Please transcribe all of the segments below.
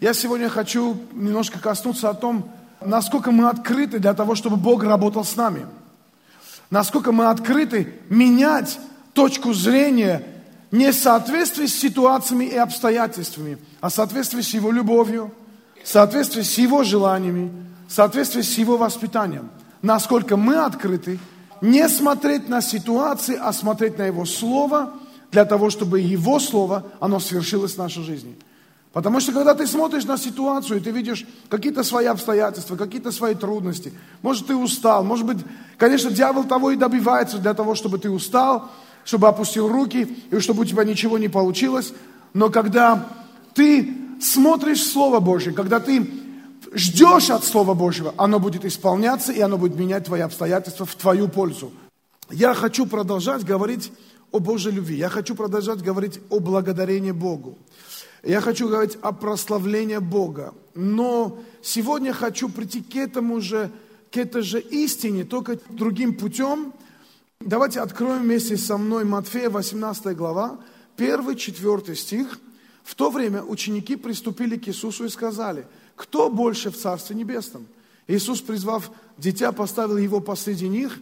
я сегодня хочу немножко коснуться о том, насколько мы открыты для того, чтобы Бог работал с нами. Насколько мы открыты менять точку зрения не в соответствии с ситуациями и обстоятельствами, а в соответствии с Его любовью, в соответствии с Его желаниями, в соответствии с Его воспитанием. Насколько мы открыты не смотреть на ситуации, а смотреть на Его Слово, для того, чтобы Его Слово, оно свершилось в нашей жизни. Потому что когда ты смотришь на ситуацию, и ты видишь какие-то свои обстоятельства, какие-то свои трудности, может, ты устал, может быть, конечно, дьявол того и добивается для того, чтобы ты устал, чтобы опустил руки, и чтобы у тебя ничего не получилось. Но когда ты смотришь Слово Божье, когда ты ждешь от Слова Божьего, оно будет исполняться, и оно будет менять твои обстоятельства в твою пользу. Я хочу продолжать говорить о Божьей любви. Я хочу продолжать говорить о благодарении Богу. Я хочу говорить о прославлении Бога. Но сегодня хочу прийти к этому же, к этой же истине, только другим путем. Давайте откроем вместе со мной Матфея 18 глава, 1-4 стих. В то время ученики приступили к Иисусу и сказали, кто больше в Царстве Небесном? Иисус, призвав дитя, поставил его посреди них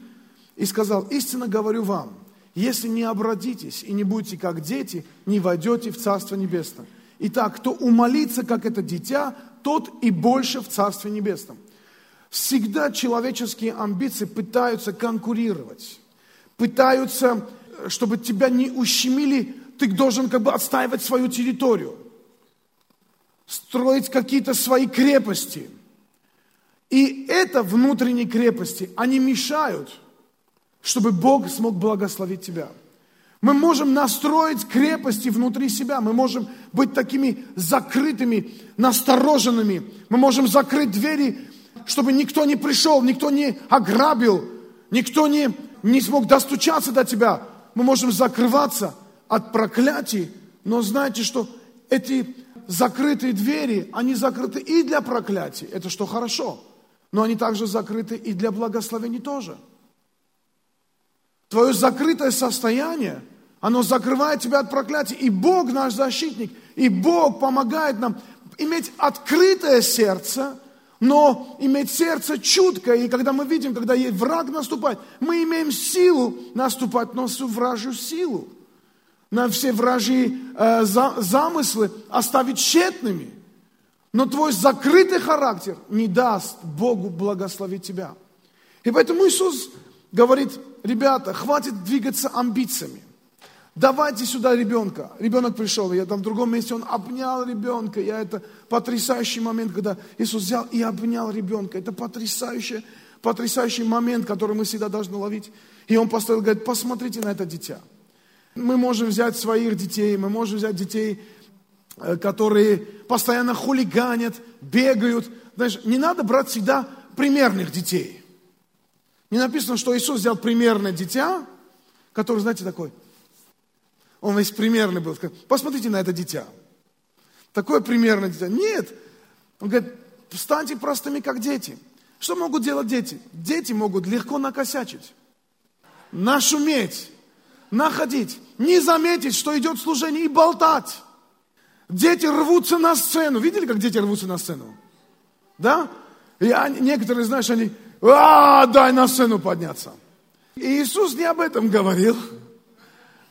и сказал, истинно говорю вам, если не обратитесь и не будете как дети, не войдете в Царство Небесное. Итак, кто умолится, как это дитя, тот и больше в Царстве Небесном. Всегда человеческие амбиции пытаются конкурировать, пытаются, чтобы тебя не ущемили, ты должен как бы отстаивать свою территорию, строить какие-то свои крепости. И это внутренние крепости, они мешают – чтобы Бог смог благословить тебя. Мы можем настроить крепости внутри себя, мы можем быть такими закрытыми, настороженными, мы можем закрыть двери, чтобы никто не пришел, никто не ограбил, никто не, не смог достучаться до тебя. Мы можем закрываться от проклятий, но знаете, что эти закрытые двери, они закрыты и для проклятий, это что хорошо, но они также закрыты и для благословений тоже – Твое закрытое состояние, оно закрывает тебя от проклятия. И Бог наш защитник, и Бог помогает нам иметь открытое сердце, но иметь сердце чуткое. И когда мы видим, когда враг наступает, мы имеем силу наступать на всю вражью силу. На все вражьи э, за, замыслы оставить тщетными. Но твой закрытый характер не даст Богу благословить тебя. И поэтому Иисус говорит, ребята, хватит двигаться амбициями. Давайте сюда ребенка. Ребенок пришел, я там в другом месте, он обнял ребенка. Я это потрясающий момент, когда Иисус взял и обнял ребенка. Это потрясающий, потрясающий момент, который мы всегда должны ловить. И он поставил, говорит, посмотрите на это дитя. Мы можем взять своих детей, мы можем взять детей, э, которые постоянно хулиганят, бегают. Знаешь, не надо брать всегда примерных детей. Не написано, что Иисус взял примерное дитя, который, знаете, такой, он весь примерный был. Посмотрите на это дитя. Такое примерное дитя. Нет. Он говорит, станьте простыми, как дети. Что могут делать дети? Дети могут легко накосячить, нашуметь, находить, не заметить, что идет служение и болтать. Дети рвутся на сцену. Видели, как дети рвутся на сцену? Да? И они, некоторые, знаешь, они а, дай на сцену подняться. И Иисус не об этом говорил,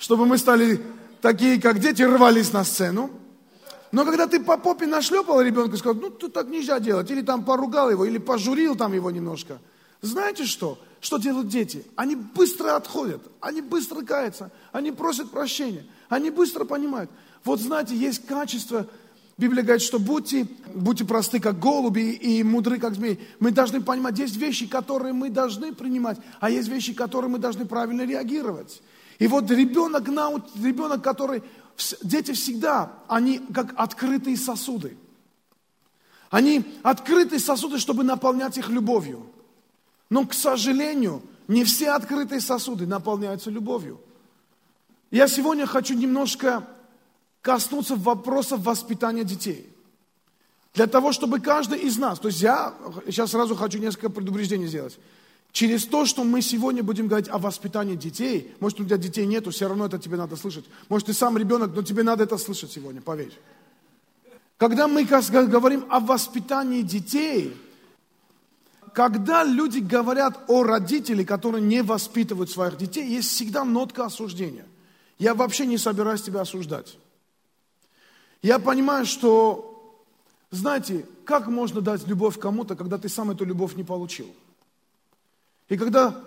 чтобы мы стали такие, как дети, рвались на сцену. Но когда ты по попе нашлепал ребенка и сказал, ну, тут так нельзя делать, или там поругал его, или пожурил там его немножко. Знаете что? Что делают дети? Они быстро отходят, они быстро каются, они просят прощения, они быстро понимают. Вот знаете, есть качество Библия говорит, что будьте, будьте просты, как голуби, и мудры, как змеи. Мы должны понимать, есть вещи, которые мы должны принимать, а есть вещи, которые мы должны правильно реагировать. И вот ребенок, ребенок, который... Дети всегда, они как открытые сосуды. Они открытые сосуды, чтобы наполнять их любовью. Но, к сожалению, не все открытые сосуды наполняются любовью. Я сегодня хочу немножко коснуться вопросов воспитания детей. Для того, чтобы каждый из нас, то есть я сейчас сразу хочу несколько предупреждений сделать. Через то, что мы сегодня будем говорить о воспитании детей, может, у тебя детей нету, все равно это тебе надо слышать. Может, ты сам ребенок, но тебе надо это слышать сегодня, поверь. Когда мы говорим о воспитании детей, когда люди говорят о родителях, которые не воспитывают своих детей, есть всегда нотка осуждения. Я вообще не собираюсь тебя осуждать. Я понимаю, что, знаете, как можно дать любовь кому-то, когда ты сам эту любовь не получил? И когда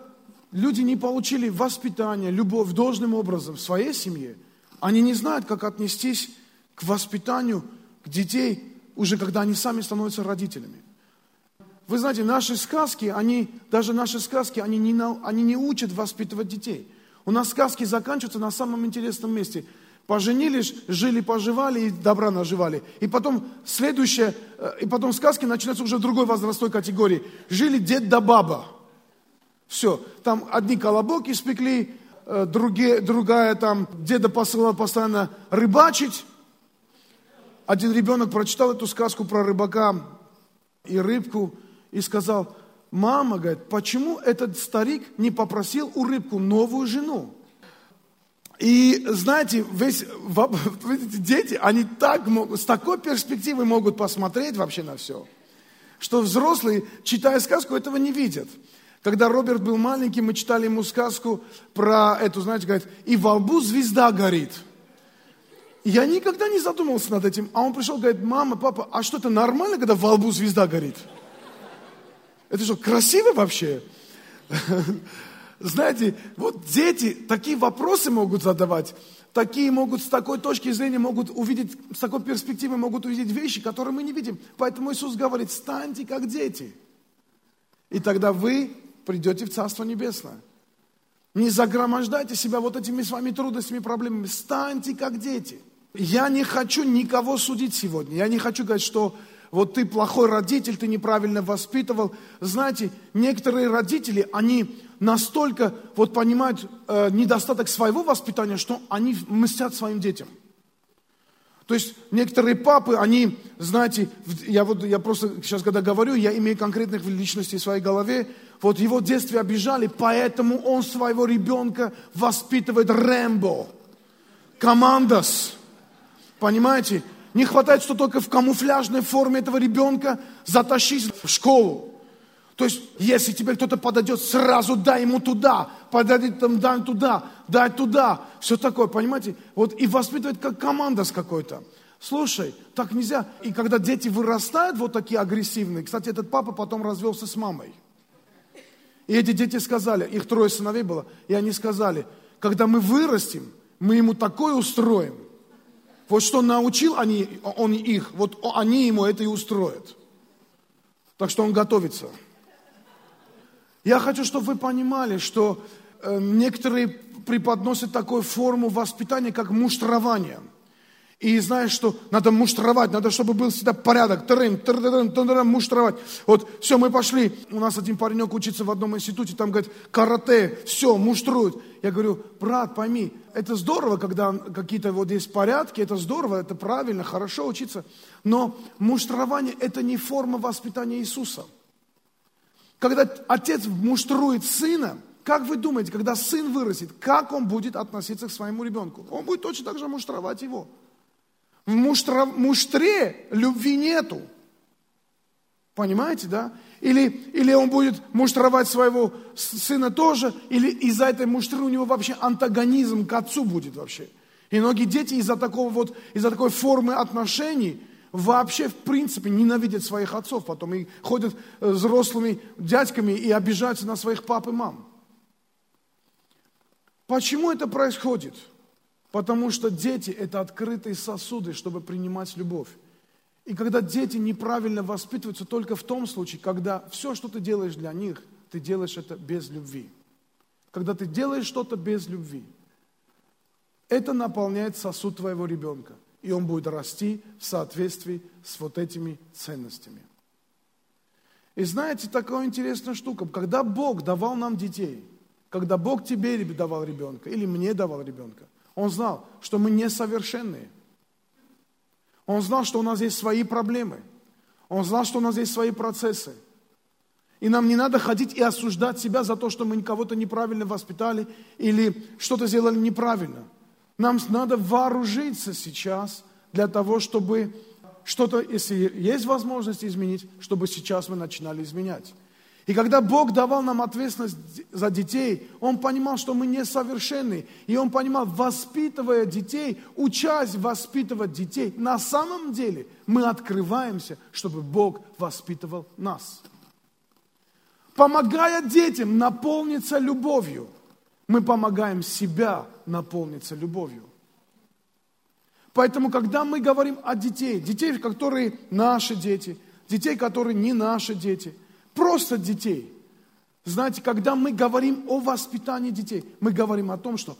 люди не получили воспитание, любовь должным образом в своей семье, они не знают, как отнестись к воспитанию к детей, уже когда они сами становятся родителями. Вы знаете, наши сказки, они, даже наши сказки, они не, они не учат воспитывать детей. У нас сказки заканчиваются на самом интересном месте. Поженились, жили, поживали и добра наживали. И потом следующее, э, и потом сказки начинаются уже в другой возрастной категории. Жили дед да баба. Все, там одни колобок испекли, э, другие, другая там деда посылала постоянно рыбачить. Один ребенок прочитал эту сказку про рыбака и рыбку и сказал, мама, говорит, почему этот старик не попросил у рыбку новую жену? И знаете, весь, дети, они так с такой перспективой могут посмотреть вообще на все, что взрослые, читая сказку, этого не видят. Когда Роберт был маленький, мы читали ему сказку про эту, знаете, говорит, и во лбу звезда горит. Я никогда не задумывался над этим. А он пришел, говорит, мама, папа, а что это нормально, когда во лбу звезда горит? Это что, красиво вообще? Знаете, вот дети такие вопросы могут задавать, такие могут с такой точки зрения могут увидеть, с такой перспективы могут увидеть вещи, которые мы не видим. Поэтому Иисус говорит, станьте как дети. И тогда вы придете в Царство Небесное. Не загромождайте себя вот этими своими трудностями, проблемами. Станьте как дети. Я не хочу никого судить сегодня. Я не хочу говорить, что вот ты плохой родитель, ты неправильно воспитывал. Знаете, некоторые родители, они настолько вот понимают э, недостаток своего воспитания, что они мстят своим детям. То есть некоторые папы, они, знаете, я вот я просто сейчас когда говорю, я имею конкретных личностей в своей голове, вот его в детстве обижали, поэтому он своего ребенка воспитывает Рэмбо, командос. Понимаете? Не хватает, что только в камуфляжной форме этого ребенка затащить в школу. То есть, если тебе кто-то подойдет, сразу дай ему туда, подойдет там, дай туда, дай туда. Все такое, понимаете? Вот и воспитывать как команда с какой-то. Слушай, так нельзя. И когда дети вырастают вот такие агрессивные, кстати, этот папа потом развелся с мамой. И эти дети сказали, их трое сыновей было, и они сказали, когда мы вырастем, мы ему такое устроим. Вот что научил они, он их, вот они ему это и устроят. Так что он готовится. Я хочу, чтобы вы понимали, что э, некоторые преподносят такую форму воспитания, как муштрование. И знаешь, что надо муштровать, надо, чтобы был всегда порядок. Трын, трын, трын, муштровать. Вот, все, мы пошли. У нас один паренек учится в одном институте, там, говорит, карате, все, муштруют. Я говорю, брат, пойми, это здорово, когда какие-то вот есть порядки, это здорово, это правильно, хорошо учиться. Но муштрование – это не форма воспитания Иисуса. Когда отец муштрует сына, как вы думаете, когда сын вырастет, как он будет относиться к своему ребенку? Он будет точно так же муштровать его. В муштра, муштре любви нету. Понимаете, да? Или, или он будет муштровать своего сына тоже, или из-за этой муштры у него вообще антагонизм к отцу будет вообще. И многие дети из-за такого вот, из-за такой формы отношений – вообще в принципе ненавидят своих отцов потом и ходят э, взрослыми дядьками и обижаются на своих пап и мам. Почему это происходит? Потому что дети – это открытые сосуды, чтобы принимать любовь. И когда дети неправильно воспитываются только в том случае, когда все, что ты делаешь для них, ты делаешь это без любви. Когда ты делаешь что-то без любви, это наполняет сосуд твоего ребенка и он будет расти в соответствии с вот этими ценностями. И знаете, такая интересная штука, когда Бог давал нам детей, когда Бог тебе давал ребенка или мне давал ребенка, Он знал, что мы несовершенные. Он знал, что у нас есть свои проблемы. Он знал, что у нас есть свои процессы. И нам не надо ходить и осуждать себя за то, что мы кого-то неправильно воспитали или что-то сделали неправильно – нам надо вооружиться сейчас для того, чтобы что-то, если есть возможность изменить, чтобы сейчас мы начинали изменять. И когда Бог давал нам ответственность за детей, Он понимал, что мы несовершенны. И Он понимал, воспитывая детей, учась воспитывать детей, на самом деле мы открываемся, чтобы Бог воспитывал нас. Помогая детям наполниться любовью, мы помогаем себя наполниться любовью. Поэтому, когда мы говорим о детей, детей, которые наши дети, детей, которые не наши дети, просто детей, знаете, когда мы говорим о воспитании детей, мы говорим о том, что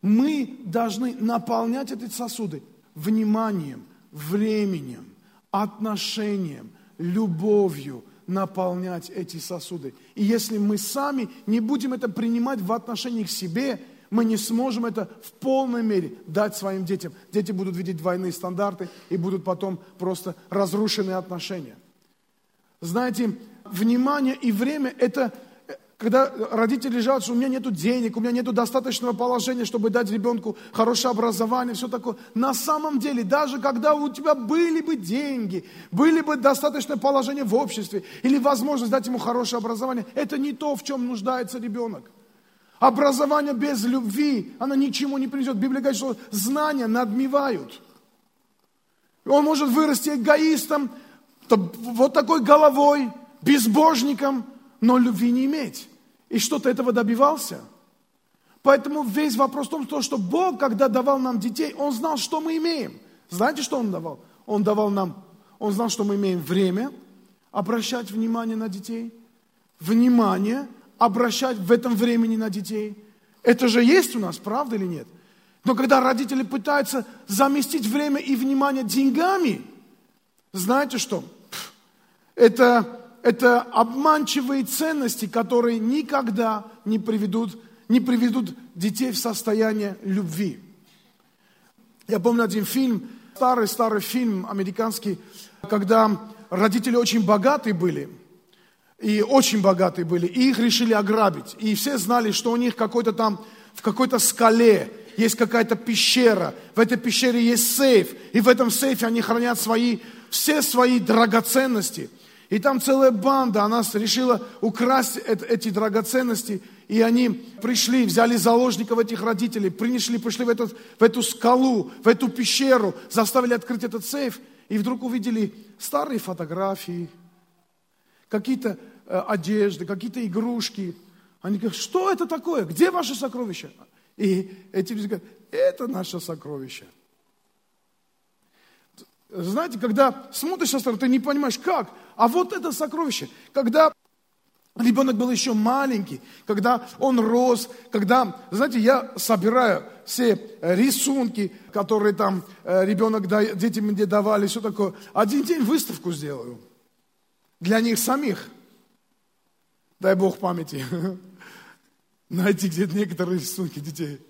мы должны наполнять эти сосуды вниманием, временем, отношением, любовью, наполнять эти сосуды. И если мы сами не будем это принимать в отношении к себе, мы не сможем это в полной мере дать своим детям. Дети будут видеть двойные стандарты и будут потом просто разрушенные отношения. Знаете, внимание и время – это когда родители жалуются, что у меня нет денег, у меня нет достаточного положения, чтобы дать ребенку хорошее образование, все такое. На самом деле, даже когда у тебя были бы деньги, были бы достаточное положение в обществе или возможность дать ему хорошее образование, это не то, в чем нуждается ребенок. Образование без любви, оно ничему не принесет. Библия говорит, что знания надмевают. Он может вырасти эгоистом, вот такой головой, безбожником, но любви не иметь. И что-то этого добивался. Поэтому весь вопрос в том, что Бог, когда давал нам детей, Он знал, что мы имеем. Знаете, что Он давал? Он давал нам, Он знал, что мы имеем время обращать внимание на детей, внимание – обращать в этом времени на детей. Это же есть у нас, правда или нет? Но когда родители пытаются заместить время и внимание деньгами, знаете что? Это, это обманчивые ценности, которые никогда не приведут, не приведут детей в состояние любви. Я помню один фильм, старый-старый фильм американский, когда родители очень богатые были – и очень богатые были, и их решили ограбить. И все знали, что у них какой-то там, в какой-то скале есть какая-то пещера, в этой пещере есть сейф, и в этом сейфе они хранят свои, все свои драгоценности. И там целая банда, она решила украсть эти драгоценности, и они пришли, взяли заложников этих родителей, принесли, пришли в, этот, в эту скалу, в эту пещеру, заставили открыть этот сейф, и вдруг увидели старые фотографии, какие-то Э, одежды, какие-то игрушки. Они говорят, что это такое? Где ваше сокровище? И эти люди говорят, это наше сокровище. Знаете, когда смотришь со стороны, ты не понимаешь, как. А вот это сокровище. Когда ребенок был еще маленький, когда он рос, когда, знаете, я собираю все рисунки, которые там э, ребенок, детям мне давали, все такое. Один день выставку сделаю для них самих – дай Бог памяти, найти где-то некоторые рисунки детей.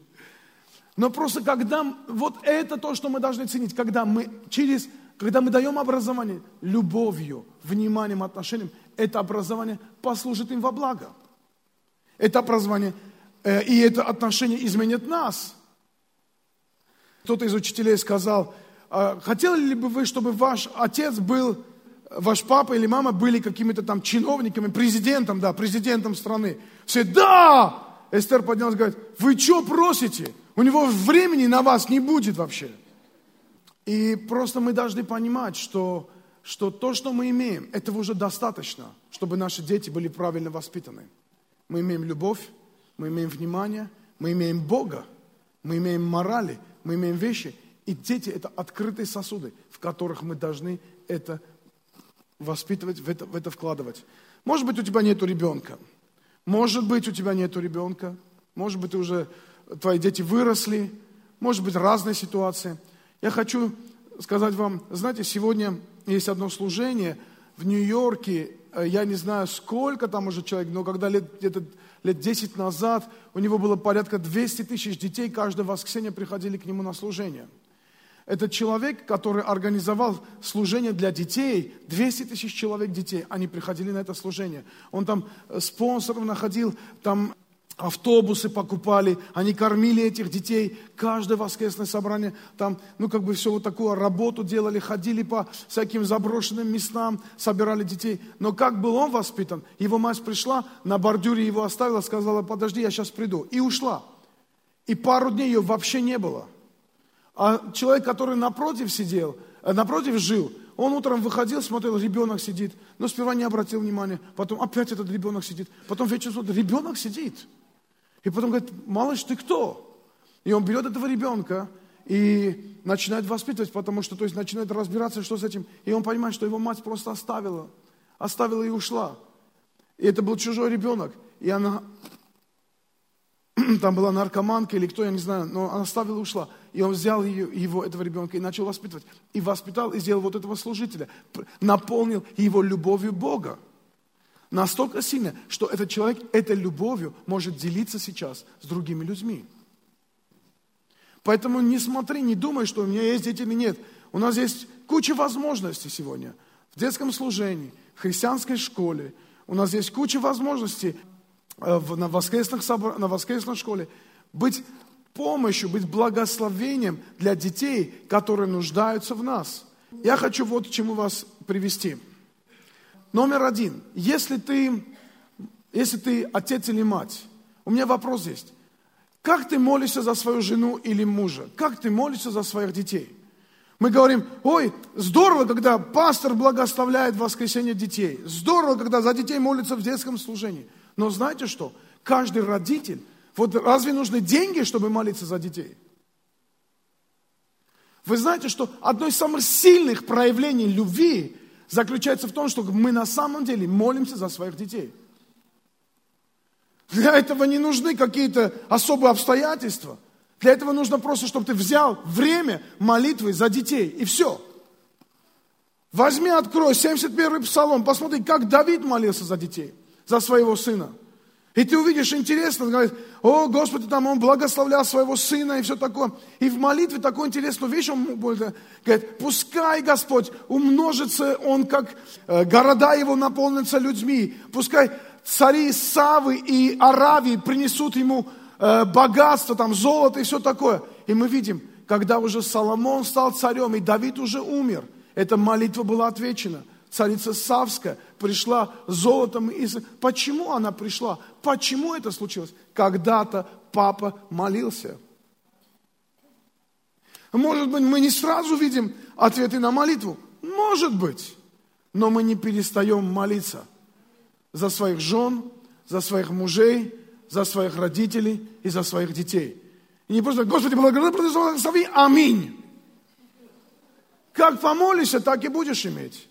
Но просто когда, вот это то, что мы должны ценить, когда мы через, когда мы даем образование любовью, вниманием, отношением, это образование послужит им во благо. Это образование э, и это отношение изменит нас. Кто-то из учителей сказал, «А хотели ли бы вы, чтобы ваш отец был ваш папа или мама были какими-то там чиновниками, президентом, да, президентом страны. Все, да! Эстер поднялась и говорит, вы что просите? У него времени на вас не будет вообще. И просто мы должны понимать, что, что то, что мы имеем, этого уже достаточно, чтобы наши дети были правильно воспитаны. Мы имеем любовь, мы имеем внимание, мы имеем Бога, мы имеем морали, мы имеем вещи. И дети – это открытые сосуды, в которых мы должны это воспитывать, в это, в это вкладывать. Может быть, у тебя нет ребенка. Может быть, у тебя нет ребенка. Может быть, уже, твои дети выросли. Может быть, разные ситуации. Я хочу сказать вам, знаете, сегодня есть одно служение в Нью-Йорке. Э, я не знаю, сколько там уже человек, но когда лет, где-то лет 10 назад у него было порядка 200 тысяч детей, каждое воскресенье приходили к нему на служение – этот человек, который организовал служение для детей, 200 тысяч человек детей, они приходили на это служение. Он там э, спонсоров находил, там автобусы покупали, они кормили этих детей, каждое воскресное собрание, там, ну, как бы все вот такую работу делали, ходили по всяким заброшенным местам, собирали детей. Но как был он воспитан? Его мать пришла, на бордюре его оставила, сказала, подожди, я сейчас приду, и ушла. И пару дней ее вообще не было. А человек, который напротив сидел, э, напротив жил, он утром выходил, смотрел, ребенок сидит, но сперва не обратил внимания, потом опять этот ребенок сидит, потом вечером смотрит, ребенок сидит. И потом говорит, малыш, ты кто? И он берет этого ребенка и начинает воспитывать, потому что, то есть, начинает разбираться, что с этим. И он понимает, что его мать просто оставила, оставила и ушла. И это был чужой ребенок. И она, там была наркоманка или кто, я не знаю, но она оставила и ушла. И он взял ее, его, этого ребенка и начал воспитывать. И воспитал, и сделал вот этого служителя. Наполнил его любовью Бога настолько сильно, что этот человек этой любовью может делиться сейчас с другими людьми. Поэтому не смотри, не думай, что у меня есть дети или нет. У нас есть куча возможностей сегодня. В детском служении, в христианской школе. У нас есть куча возможностей э, на воскресных, на воскресной школе быть помощью, быть благословением для детей, которые нуждаются в нас. Я хочу вот к чему вас привести. Номер один. Если ты, если ты отец или мать, у меня вопрос есть. Как ты молишься за свою жену или мужа? Как ты молишься за своих детей? Мы говорим, ой, здорово, когда пастор благословляет воскресенье детей. Здорово, когда за детей молятся в детском служении. Но знаете что? Каждый родитель, вот разве нужны деньги, чтобы молиться за детей? Вы знаете, что одно из самых сильных проявлений любви заключается в том, что мы на самом деле молимся за своих детей. Для этого не нужны какие-то особые обстоятельства. Для этого нужно просто, чтобы ты взял время молитвы за детей, и все. Возьми, открой 71-й псалом, посмотри, как Давид молился за детей, за своего сына. И ты увидишь интересно, говорит, о, Господи, там он благословлял своего сына и все такое. И в молитве такую интересную вещь он говорит, пускай Господь умножится он, как э, города его наполнятся людьми. Пускай цари Савы и Аравии принесут ему э, богатство, там, золото и все такое. И мы видим, когда уже Соломон стал царем, и Давид уже умер, эта молитва была отвечена царица Савская пришла золотом. Из... Почему она пришла? Почему это случилось? Когда-то папа молился. Может быть, мы не сразу видим ответы на молитву. Может быть. Но мы не перестаем молиться за своих жен, за своих мужей, за своих родителей и за своих детей. И не просто, Господи, благослови, аминь. Как помолишься, так и будешь иметь.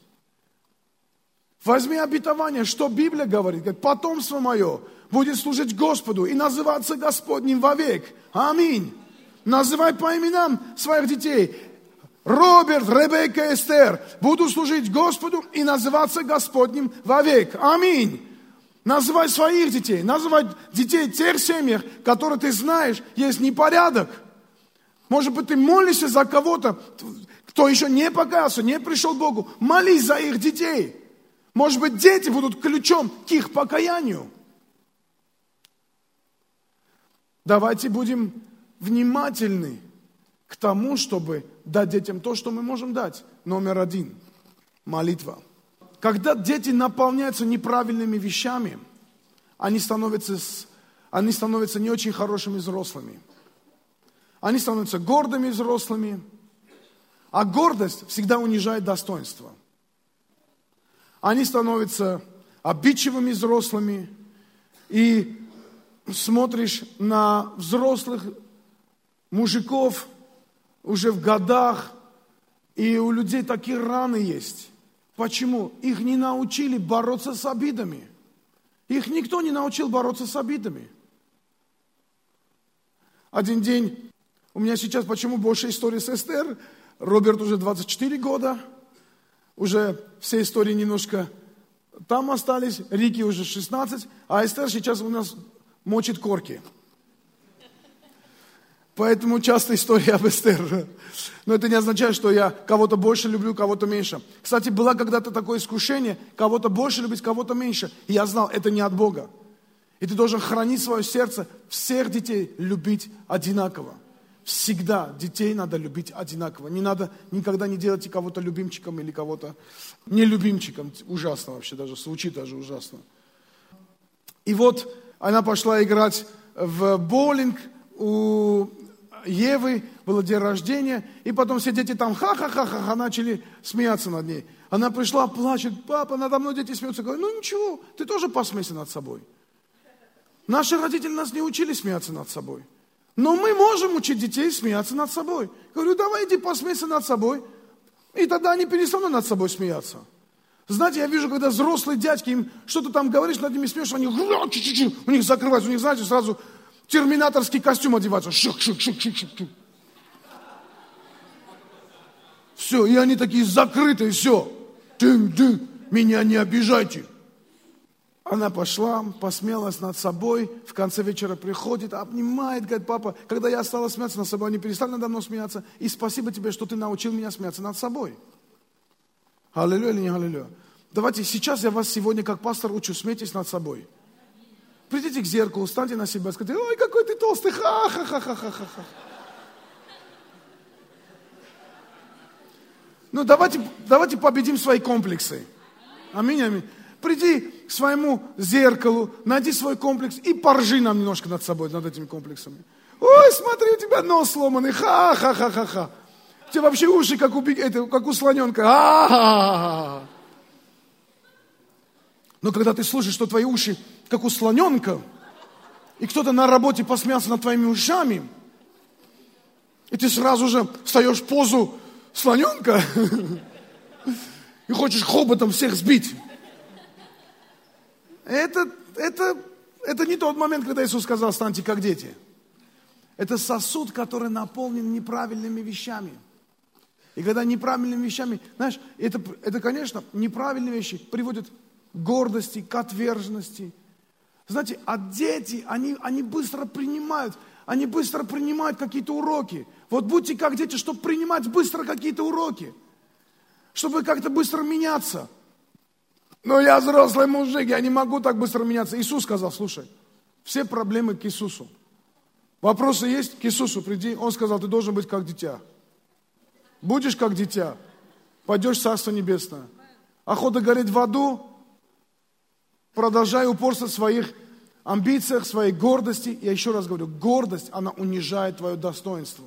Возьми обетование, что Библия говорит. Говорит, потомство мое будет служить Господу и называться Господним вовек. Аминь. Называй по именам своих детей. Роберт, Ребекка, Эстер. Буду служить Господу и называться Господним вовек. Аминь. Называй своих детей, называй детей тех семьях, которые ты знаешь, есть непорядок. Может быть, ты молишься за кого-то, кто еще не покаялся, не пришел к Богу. Молись за их детей. Может быть, дети будут ключом к их покаянию. Давайте будем внимательны к тому, чтобы дать детям то, что мы можем дать. Номер один – молитва. Когда дети наполняются неправильными вещами, они становятся, они становятся не очень хорошими взрослыми. Они становятся гордыми взрослыми, а гордость всегда унижает достоинство – они становятся обидчивыми взрослыми, и смотришь на взрослых мужиков уже в годах, и у людей такие раны есть. Почему? Их не научили бороться с обидами. Их никто не научил бороться с обидами. Один день, у меня сейчас почему больше истории с Эстер, Роберт уже 24 года – уже все истории немножко там остались, Рики уже 16, а Эстер сейчас у нас мочит корки. Поэтому часто история об Эстер. Но это не означает, что я кого-то больше люблю, кого-то меньше. Кстати, было когда-то такое искушение, кого-то больше любить, кого-то меньше. И я знал, это не от Бога. И ты должен хранить свое сердце, всех детей любить одинаково. Всегда детей надо любить одинаково. Не надо никогда не делать кого-то любимчиком или кого-то нелюбимчиком. Ужасно вообще даже, звучит даже ужасно. И вот она пошла играть в боулинг у Евы, было день рождения, и потом все дети там ха-ха-ха-ха начали смеяться над ней. Она пришла, плачет, папа, надо мной дети смеются. Говорю, ну ничего, ты тоже посмейся над собой. Наши родители нас не учили смеяться над собой. Но мы можем учить детей смеяться над собой. Говорю, давай иди посмейся над собой. И тогда они перестанут над собой смеяться. Знаете, я вижу, когда взрослые дядьки им что-то там говоришь, над ними смеешься, они у них закрываются, у них, знаете, сразу терминаторский костюм одевается. Все, и они такие закрытые, все. Дым, дым, меня не обижайте. Она пошла, посмелась над собой, в конце вечера приходит, обнимает, говорит, папа, когда я стала смеяться над собой, они перестали надо мной смеяться, и спасибо тебе, что ты научил меня смеяться над собой. Аллилуйя или не аллилуйя? Давайте, сейчас я вас сегодня как пастор учу, смейтесь над собой. Придите к зеркалу, станьте на себя, скажите, ой, какой ты толстый, ха-ха-ха-ха-ха-ха. Ну, давайте, давайте победим свои комплексы. Аминь, аминь приди к своему зеркалу, найди свой комплекс и поржи нам немножко над собой, над этими комплексами. Ой, смотри, у тебя нос сломанный, ха-ха-ха-ха-ха. У тебя вообще уши, как у, это, как у слоненка. А-ха-ха-ха. Но когда ты слышишь, что твои уши, как у слоненка, и кто-то на работе посмеялся над твоими ушами, и ты сразу же встаешь в позу слоненка и хочешь хоботом всех сбить. Это, это, это не тот момент, когда Иисус сказал, станьте как дети. Это сосуд, который наполнен неправильными вещами. И когда неправильными вещами, знаешь, это, это, конечно, неправильные вещи приводят к гордости, к отверженности. Знаете, а дети, они, они быстро принимают, они быстро принимают какие-то уроки. Вот будьте как дети, чтобы принимать быстро какие-то уроки, чтобы как-то быстро меняться – но я взрослый мужик, я не могу так быстро меняться. Иисус сказал, слушай, все проблемы к Иисусу. Вопросы есть? К Иисусу приди. Он сказал, ты должен быть как дитя. Будешь как дитя, пойдешь в Царство Небесное. Охота гореть в аду, продолжай упорство в своих амбициях, своей гордости. Я еще раз говорю, гордость, она унижает твое достоинство.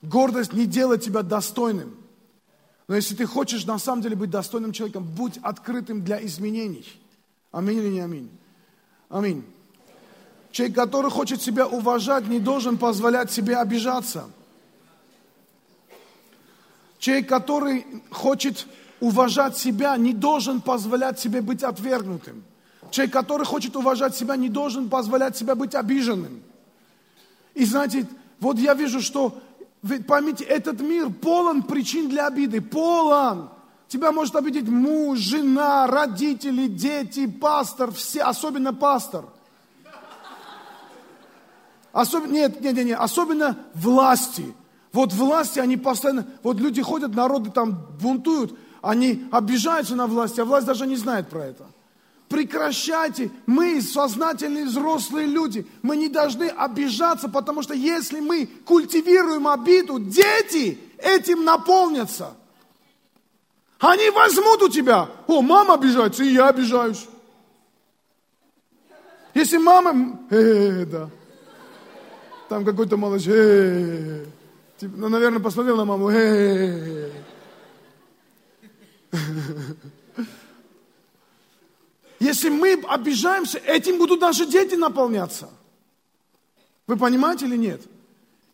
Гордость не делает тебя достойным. Но если ты хочешь на самом деле быть достойным человеком, будь открытым для изменений. Аминь или не аминь? Аминь. Человек, который хочет себя уважать, не должен позволять себе обижаться. Человек, который хочет уважать себя, не должен позволять себе быть отвергнутым. Человек, который хочет уважать себя, не должен позволять себе быть обиженным. И знаете, вот я вижу, что ведь поймите, этот мир полон причин для обиды, полон. Тебя может обидеть муж, жена, родители, дети, пастор, все, особенно пастор. Особенно, нет, нет, нет, нет, особенно власти. Вот власти, они постоянно, вот люди ходят, народы там бунтуют, они обижаются на власть, а власть даже не знает про это прекращайте. Мы, сознательные взрослые люди, мы не должны обижаться, потому что если мы культивируем обиду, дети этим наполнятся. Они возьмут у тебя. О, мама обижается, и я обижаюсь. Если мама, э, -э, -э да, там какой-то малыш, э. Типа, ну, наверное, посмотрел на маму, -э. Если мы обижаемся, этим будут наши дети наполняться. Вы понимаете или нет?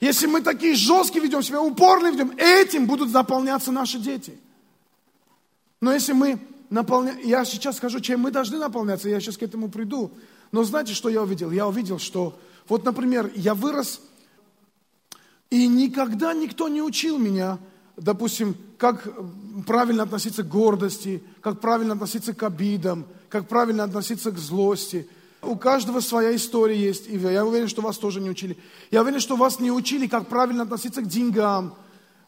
Если мы такие жесткие ведем себя, упорные ведем, этим будут наполняться наши дети. Но если мы наполняем, я сейчас скажу, чем мы должны наполняться, я сейчас к этому приду. Но знаете, что я увидел? Я увидел, что, вот, например, я вырос, и никогда никто не учил меня, допустим, как правильно относиться к гордости, как правильно относиться к обидам, как правильно относиться к злости. У каждого своя история есть, и я уверен, что вас тоже не учили. Я уверен, что вас не учили, как правильно относиться к деньгам.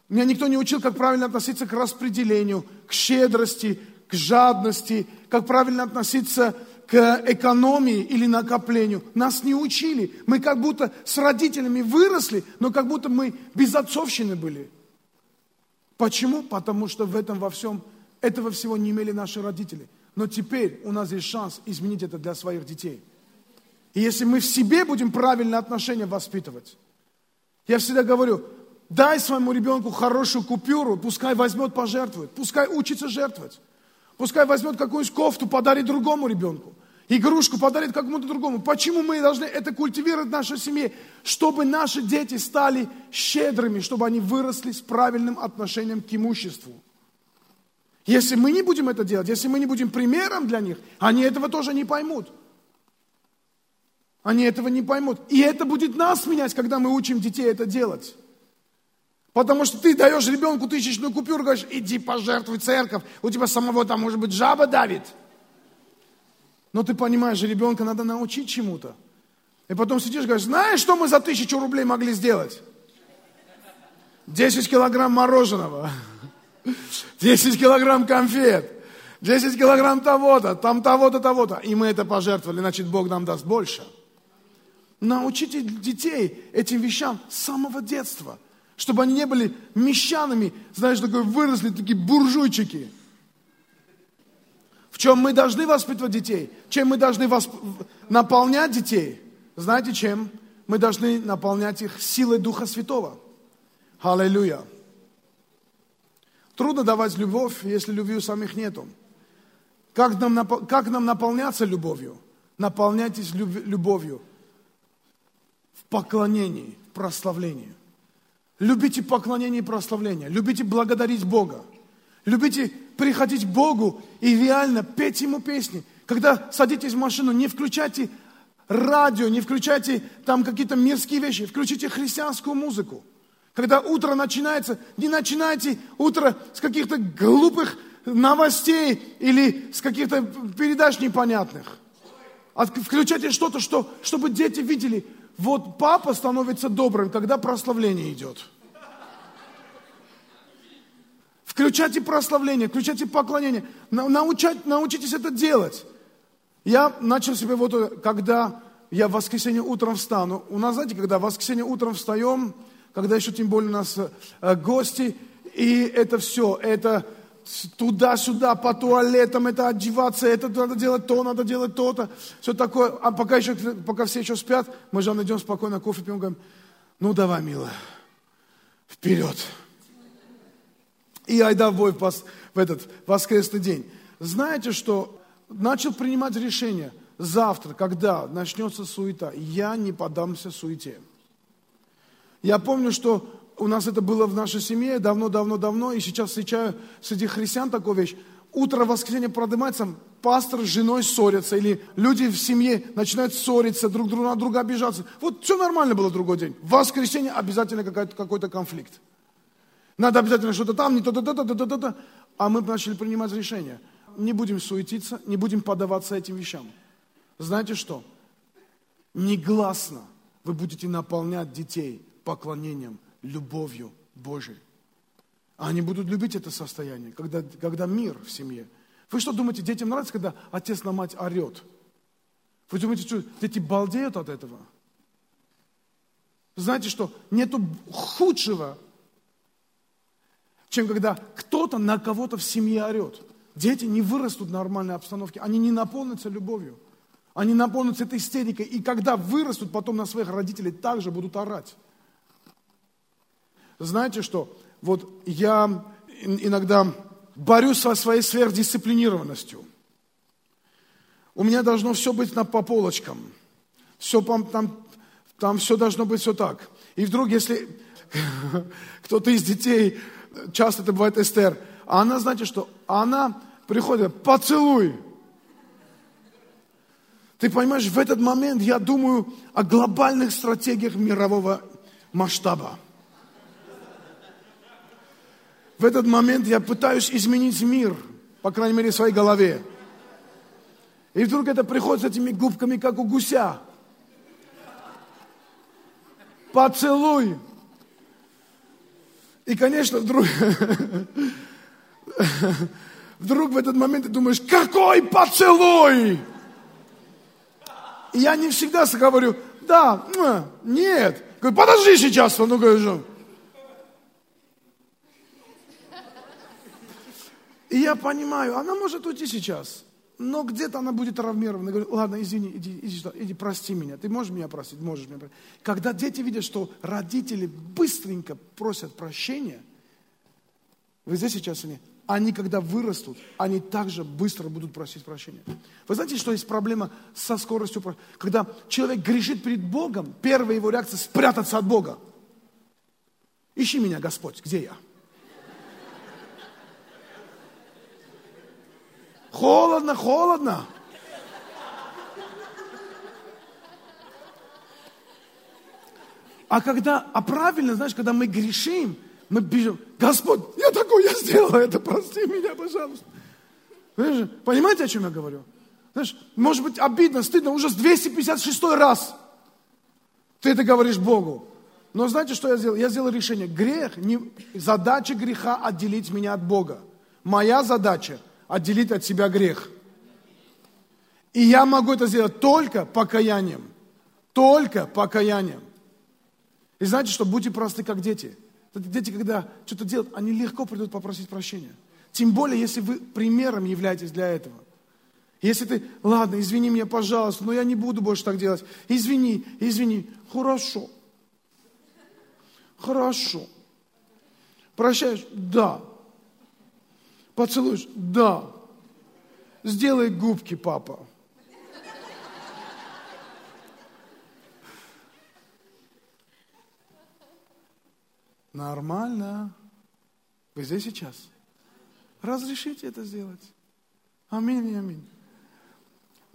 Меня никто не учил, как правильно относиться к распределению, к щедрости, к жадности, как правильно относиться к экономии или накоплению. Нас не учили. Мы как будто с родителями выросли, но как будто мы без отцовщины были. Почему? Потому что в этом во всем, этого всего не имели наши родители. Но теперь у нас есть шанс изменить это для своих детей. И если мы в себе будем правильные отношения воспитывать, я всегда говорю, дай своему ребенку хорошую купюру, пускай возьмет, пожертвует, пускай учится жертвовать. Пускай возьмет какую-нибудь кофту, подарит другому ребенку. Игрушку подарит какому-то другому. Почему мы должны это культивировать в нашей семье? Чтобы наши дети стали щедрыми, чтобы они выросли с правильным отношением к имуществу. Если мы не будем это делать, если мы не будем примером для них, они этого тоже не поймут. Они этого не поймут. И это будет нас менять, когда мы учим детей это делать. Потому что ты даешь ребенку тысячную купюру, говоришь, иди пожертвуй церковь, у тебя самого там, может быть, жаба давит. Но ты понимаешь, ребенка надо научить чему-то. И потом сидишь говоришь, знаешь, что мы за тысячу рублей могли сделать? 10 килограмм мороженого, 10 килограмм конфет, 10 килограмм того-то, там того-то, того-то. И мы это пожертвовали, значит, Бог нам даст больше. Научите детей этим вещам с самого детства – чтобы они не были мещанами, знаешь, такой выросли, такие буржуйчики. В чем мы должны воспитывать детей? Чем мы должны восп... наполнять детей? Знаете чем? Мы должны наполнять их силой Духа Святого. Аллилуйя. Трудно давать любовь, если любви у самих нету. Как нам, как нам наполняться любовью? Наполняйтесь любовью в поклонении, в прославлении. Любите поклонение и прославление. Любите благодарить Бога. Любите приходить к Богу и реально петь Ему песни. Когда садитесь в машину, не включайте радио, не включайте там какие-то мирские вещи, включите христианскую музыку. Когда утро начинается, не начинайте утро с каких-то глупых новостей или с каких-то передач непонятных. А включайте что-то, что, чтобы дети видели, вот папа становится добрым, когда прославление идет. Включайте прославление, включайте поклонение. Научать, научитесь это делать. Я начал себе вот, когда я в воскресенье утром встану. У нас, знаете, когда в воскресенье утром встаем, когда еще тем более у нас э, гости, и это все, это туда-сюда, по туалетам, это одеваться, это надо делать то, надо делать то-то, все такое. А пока, еще, пока все еще спят, мы же идем спокойно, кофе пьем, говорим, ну давай, милая, вперед. И айда в бой в этот воскресный день. Знаете, что начал принимать решение, завтра, когда начнется суета, я не подамся суете. Я помню, что у нас это было в нашей семье давно-давно-давно, и сейчас встречаю среди христиан такую вещь. Утро воскресенья продымается, пастор с женой ссорятся, или люди в семье начинают ссориться, друг друга на друга обижаться. Вот все нормально было другой день. В воскресенье обязательно какой-то конфликт. Надо обязательно что-то там, не то-то, то-то, то-то, то-то. А мы начали принимать решения. Не будем суетиться, не будем поддаваться этим вещам. Знаете что? Негласно вы будете наполнять детей поклонением любовью Божией. Они будут любить это состояние, когда, когда мир в семье. Вы что думаете, детям нравится, когда отец на мать орет? Вы думаете, что дети балдеют от этого? Знаете что? Нету худшего, чем когда кто-то на кого-то в семье орет. Дети не вырастут в нормальной обстановке, они не наполнятся любовью. Они наполнятся этой истерикой. И когда вырастут, потом на своих родителей также будут орать. Знаете что? Вот я иногда борюсь со своей сверхдисциплинированностью. У меня должно все быть на, по полочкам. Все, там, там все должно быть все так. И вдруг, если кто-то из детей, часто это бывает Эстер, а она, знаете что, она приходит, поцелуй. Ты понимаешь, в этот момент я думаю о глобальных стратегиях мирового масштаба. В этот момент я пытаюсь изменить мир, по крайней мере, в своей голове. И вдруг это приходит с этими губками, как у гуся. Поцелуй. И, конечно, вдруг, вдруг в этот момент ты думаешь, какой поцелуй? И я не всегда говорю, да, нет. Говорю, подожди сейчас, ну говорю. И я понимаю, она может уйти сейчас, но где-то она будет травмирована. Говорю, ладно, извини, иди, иди, иди, прости меня. Ты можешь меня простить? Можешь меня простить. Когда дети видят, что родители быстренько просят прощения, вы здесь сейчас они, они когда вырастут, они также быстро будут просить прощения. Вы знаете, что есть проблема со скоростью? Когда человек грешит перед Богом, первая его реакция спрятаться от Бога. Ищи меня, Господь, где я? Холодно, холодно. А когда, а правильно, знаешь, когда мы грешим, мы бежим, Господь, я такой, я сделал это, прости меня, пожалуйста. Понимаете, о чем я говорю? Знаешь, может быть, обидно, стыдно, уже с 256 раз ты это говоришь Богу. Но знаете, что я сделал? Я сделал решение. Грех, не, задача греха отделить меня от Бога. Моя задача отделить от себя грех. И я могу это сделать только покаянием. Только покаянием. И знаете что, будьте просты, как дети. Дети, когда что-то делают, они легко придут попросить прощения. Тем более, если вы примером являетесь для этого. Если ты, ладно, извини меня, пожалуйста, но я не буду больше так делать. Извини, извини. Хорошо. Хорошо. Прощаешь? Да. Поцелуешь? Да. Сделай губки, папа. Нормально. Вы здесь сейчас? Разрешите это сделать. Аминь аминь.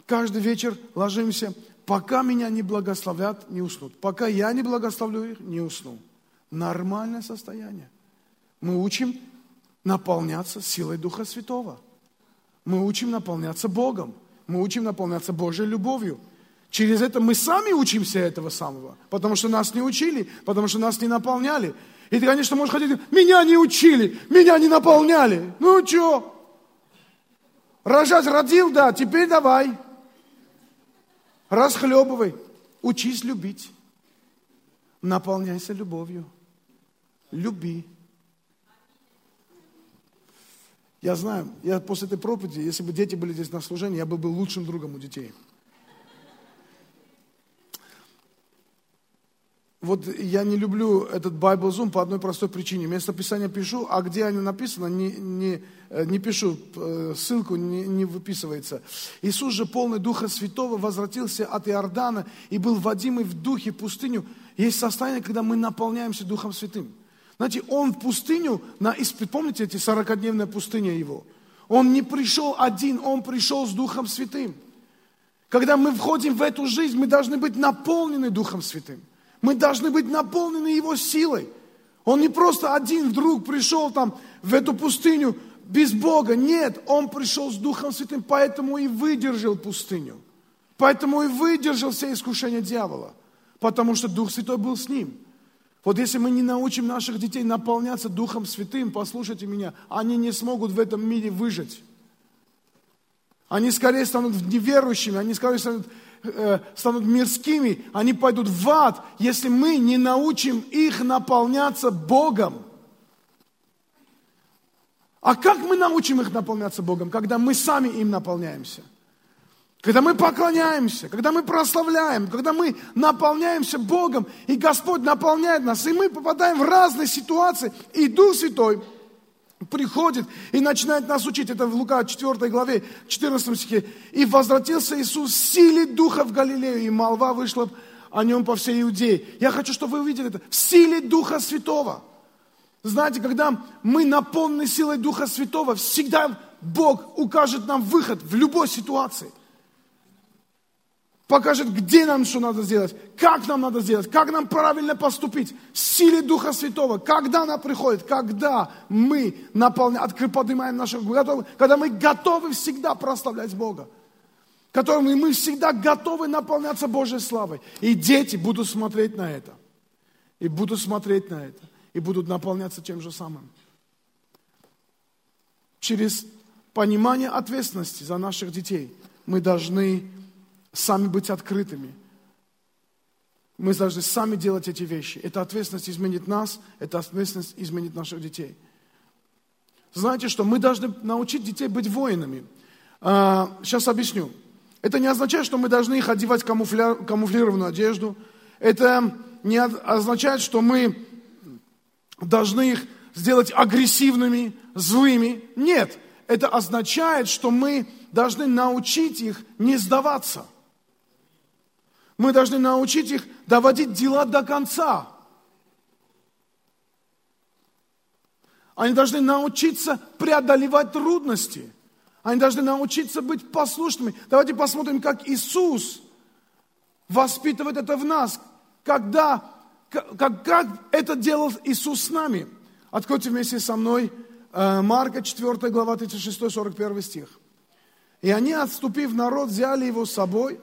Каждый вечер ложимся, пока меня не благословят, не уснут. Пока я не благословлю их, не усну. Нормальное состояние. Мы учим наполняться силой Духа Святого. Мы учим наполняться Богом. Мы учим наполняться Божьей любовью. Через это мы сами учимся этого самого, потому что нас не учили, потому что нас не наполняли. И ты, конечно, можешь ходить, меня не учили, меня не наполняли. Ну что? Рожать родил, да, теперь давай. Расхлебывай. Учись любить. Наполняйся любовью. Люби. Я знаю, я после этой проповеди, если бы дети были здесь на служении, я был бы лучшим другом у детей. Вот я не люблю этот Bible Zoom по одной простой причине. Место Писания пишу, а где оно написано, не, не, э, не пишу, э, ссылку не, не выписывается. Иисус же, полный Духа Святого, возвратился от Иордана и был водимый в духе пустыню. Есть состояние, когда мы наполняемся Духом Святым. Знаете, он в пустыню, на испыт, помните эти 40-дневная пустыня его? Он не пришел один, он пришел с Духом Святым. Когда мы входим в эту жизнь, мы должны быть наполнены Духом Святым. Мы должны быть наполнены Его силой. Он не просто один вдруг пришел там в эту пустыню без Бога. Нет, он пришел с Духом Святым, поэтому и выдержал пустыню. Поэтому и выдержал все искушения дьявола. Потому что Дух Святой был с ним. Вот если мы не научим наших детей наполняться Духом Святым, послушайте меня, они не смогут в этом мире выжить. Они скорее станут неверующими, они скорее станут, э, станут мирскими, они пойдут в ад, если мы не научим их наполняться Богом. А как мы научим их наполняться Богом? Когда мы сами им наполняемся – когда мы поклоняемся, когда мы прославляем, когда мы наполняемся Богом, и Господь наполняет нас, и мы попадаем в разные ситуации, и Дух Святой приходит и начинает нас учить. Это в Лука 4 главе, 14 стихе. «И возвратился Иисус в силе Духа в Галилею, и молва вышла о нем по всей Иудее». Я хочу, чтобы вы увидели это. В силе Духа Святого. Знаете, когда мы наполнены силой Духа Святого, всегда Бог укажет нам выход в любой ситуации – покажет, где нам что надо сделать, как нам надо сделать, как нам правильно поступить, в силе Духа Святого, когда она приходит, когда мы наполняем, поднимаем наши готовы, когда мы готовы всегда прославлять Бога, которым мы всегда готовы наполняться Божьей славой. И дети будут смотреть на это, и будут смотреть на это, и будут наполняться тем же самым. Через понимание ответственности за наших детей мы должны сами быть открытыми. Мы должны сами делать эти вещи. Эта ответственность изменит нас, эта ответственность изменит наших детей. Знаете что? Мы должны научить детей быть воинами. Сейчас а, объясню. Это не означает, что мы должны их одевать камуфля... камуфлированную одежду. Это не означает, что мы должны их сделать агрессивными, злыми. Нет, это означает, что мы должны научить их не сдаваться. Мы должны научить их доводить дела до конца. Они должны научиться преодолевать трудности. Они должны научиться быть послушными. Давайте посмотрим, как Иисус воспитывает это в нас. Когда, как, как это делал Иисус с нами. Откройте вместе со мной э, Марка 4 глава 36-41 стих. И они, отступив народ, взяли его с собой.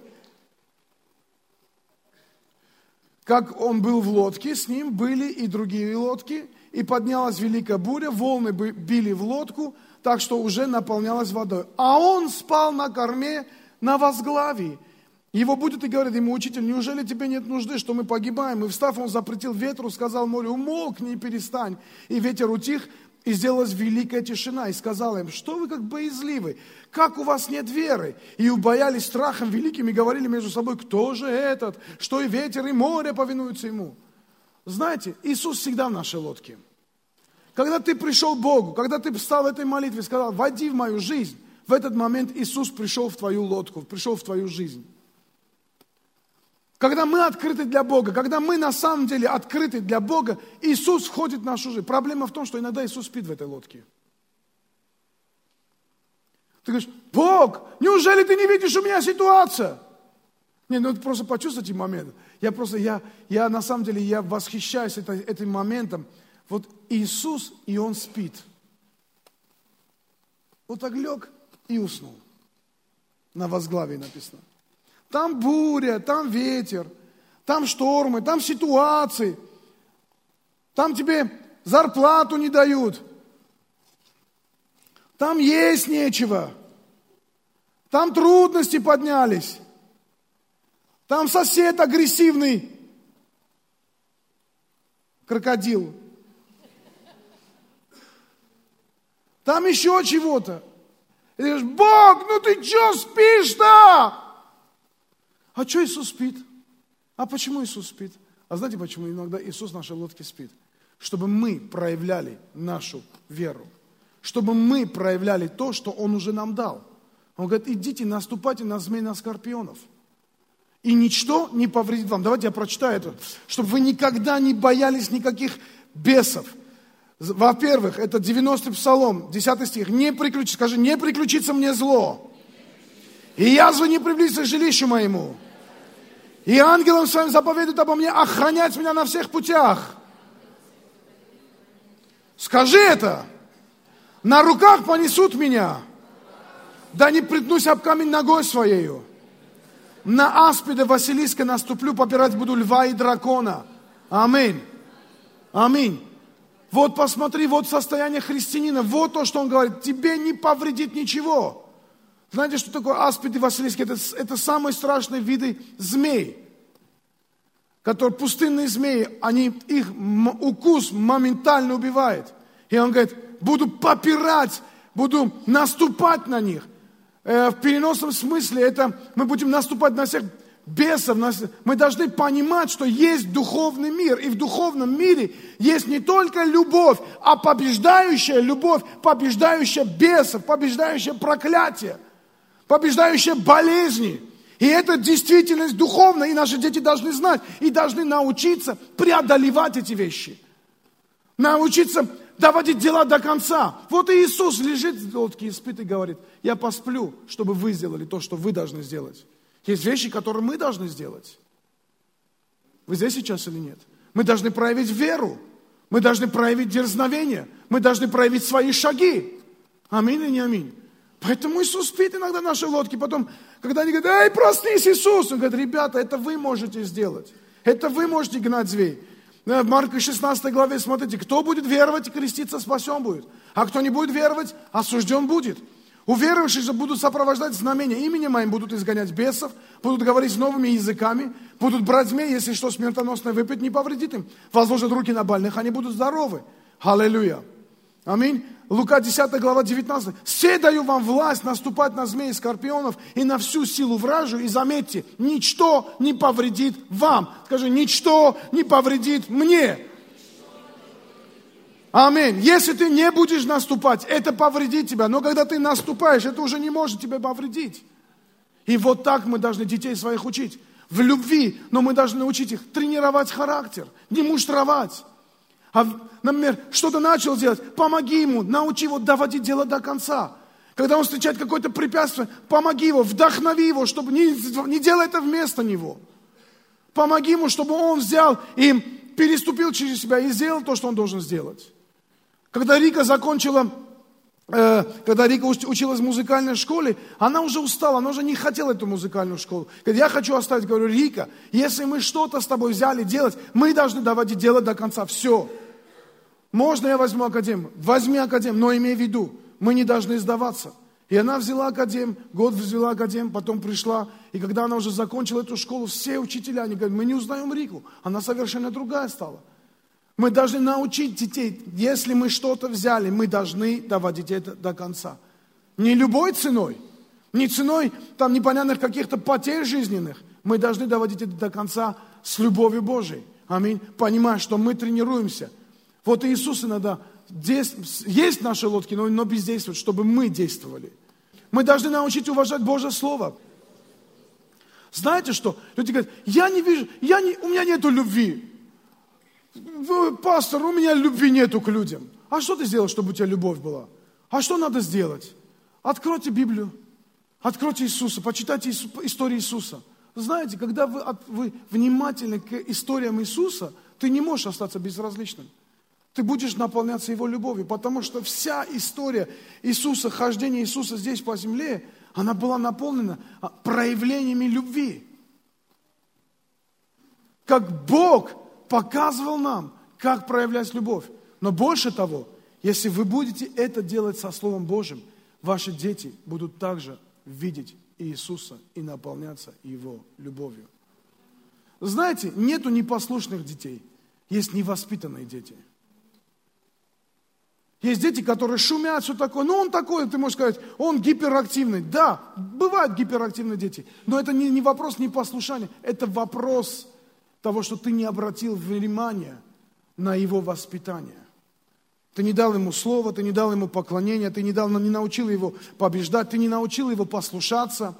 Как он был в лодке, с ним были и другие лодки – и поднялась великая буря, волны били в лодку, так что уже наполнялась водой. А он спал на корме на возглавии. Его будет и говорит ему, учитель, неужели тебе нет нужды, что мы погибаем? И встав, он запретил ветру, сказал морю, умолкни и перестань. И ветер утих, и сделалась великая тишина. И сказал им, что вы как боязливы, как у вас нет веры? И убоялись страхом великим и говорили между собой, кто же этот, что и ветер, и море повинуются ему. Знаете, Иисус всегда в нашей лодке. Когда ты пришел к Богу, когда ты встал в этой молитве, сказал, войди в мою жизнь, в этот момент Иисус пришел в твою лодку, пришел в твою жизнь. Когда мы открыты для Бога, когда мы на самом деле открыты для Бога, Иисус входит в нашу жизнь. Проблема в том, что иногда Иисус спит в этой лодке. Ты говоришь, Бог, неужели ты не видишь у меня ситуация? Не, ну просто почувствуйте момент. Я просто, я, я на самом деле, я восхищаюсь это, этим моментом. Вот Иисус, и Он спит. Вот так лег и уснул. На возглавии написано. Там буря, там ветер, там штормы, там ситуации. Там тебе зарплату не дают. Там есть нечего. Там трудности поднялись. Там сосед агрессивный, крокодил. Там еще чего-то. И ты говоришь, Бог, ну ты что спишь-то? А что Иисус спит? А почему Иисус спит? А знаете, почему иногда Иисус в нашей лодке спит? Чтобы мы проявляли нашу веру. Чтобы мы проявляли то, что Он уже нам дал. Он говорит, идите, наступайте на змей, на скорпионов – и ничто не повредит вам. Давайте я прочитаю это, чтобы вы никогда не боялись никаких бесов. Во-первых, это 90-й псалом, 10 стих. Не приключится, скажи, не приключится мне зло. И язвы не приблизится к жилищу моему. И ангелам своим заповедуют обо мне охранять меня на всех путях. Скажи это. На руках понесут меня. Да не притнусь об камень ногой своею. На аспида Василиска наступлю, попирать буду льва и дракона. Аминь. Аминь. Вот посмотри, вот состояние христианина, вот то, что он говорит, тебе не повредит ничего. Знаете, что такое аспид и Василиск? Это, это самые страшные виды змей, которые пустынные змеи, они, их укус моментально убивает. И он говорит, буду попирать, буду наступать на них. Э, в переносном смысле это мы будем наступать на всех бесов. Мы должны понимать, что есть духовный мир. И в духовном мире есть не только любовь, а побеждающая любовь, побеждающая бесов, побеждающая проклятие, побеждающая болезни. И это действительность духовная, и наши дети должны знать, и должны научиться преодолевать эти вещи. Научиться доводить дела до конца. Вот и Иисус лежит в лодке и спит и говорит, я посплю, чтобы вы сделали то, что вы должны сделать. Есть вещи, которые мы должны сделать. Вы здесь сейчас или нет? Мы должны проявить веру. Мы должны проявить дерзновение. Мы должны проявить свои шаги. Аминь или не аминь? Поэтому Иисус спит иногда в нашей лодке. Потом, когда они говорят, эй, проснись, Иисус. Он говорит, ребята, это вы можете сделать. Это вы можете гнать зверей. В Марка 16 главе, смотрите, кто будет веровать и креститься, спасен будет. А кто не будет веровать, осужден будет. Уверовавшие же будут сопровождать знамения. Именем моим будут изгонять бесов, будут говорить новыми языками, будут брать змей, если что смертоносное выпить, не повредит им. Возложат руки на больных, они будут здоровы. Аллилуйя. Аминь. Лука 10 глава 19. «Все даю вам власть наступать на змеи скорпионов и на всю силу вражью, и заметьте, ничто не повредит вам». Скажи, ничто не повредит мне. Аминь. Если ты не будешь наступать, это повредит тебя. Но когда ты наступаешь, это уже не может тебя повредить. И вот так мы должны детей своих учить. В любви, но мы должны учить их тренировать характер, не муштровать. А, например, что-то начал делать, помоги ему, научи его доводить дело до конца. Когда он встречает какое-то препятствие, помоги его, вдохнови его, чтобы не, не делай это вместо него. Помоги ему, чтобы он взял и переступил через себя и сделал то, что он должен сделать. Когда Рика закончила, э, когда Рика училась в музыкальной школе, она уже устала, она уже не хотела эту музыкальную школу. Говорит, я хочу оставить, говорю, Рика, если мы что-то с тобой взяли делать, мы должны доводить дело до конца, все. Можно я возьму академ? Возьми академ, но имей в виду, мы не должны сдаваться. И она взяла академ, год взяла академ, потом пришла, и когда она уже закончила эту школу, все учителя, они говорят, мы не узнаем Рику, она совершенно другая стала. Мы должны научить детей, если мы что-то взяли, мы должны доводить это до конца. Не любой ценой, не ценой там непонятных каких-то потерь жизненных. Мы должны доводить это до конца с любовью Божией. Аминь. Понимая, что мы тренируемся. Вот Иисус иногда есть наши лодки, но, но бездействует, чтобы мы действовали. Мы должны научить уважать Божье Слово. Знаете что? Люди говорят, я не вижу, я не, у меня нету любви пастор, у меня любви нету к людям. А что ты сделал, чтобы у тебя любовь была? А что надо сделать? Откройте Библию, откройте Иисуса, почитайте историю Иисуса. Знаете, когда вы, вы внимательны к историям Иисуса, ты не можешь остаться безразличным. Ты будешь наполняться Его любовью, потому что вся история Иисуса, хождение Иисуса здесь по земле, она была наполнена проявлениями любви. Как Бог показывал нам, как проявлять любовь. Но больше того, если вы будете это делать со Словом Божьим, ваши дети будут также видеть Иисуса и наполняться Его любовью. Знаете, нету непослушных детей, есть невоспитанные дети. Есть дети, которые шумят, все такое. Ну, он такой, ты можешь сказать, он гиперактивный. Да, бывают гиперактивные дети. Но это не, не вопрос непослушания, это вопрос того, что ты не обратил внимания на его воспитание. Ты не дал ему слова, ты не дал ему поклонения, ты не, дал, не научил его побеждать, ты не научил его послушаться,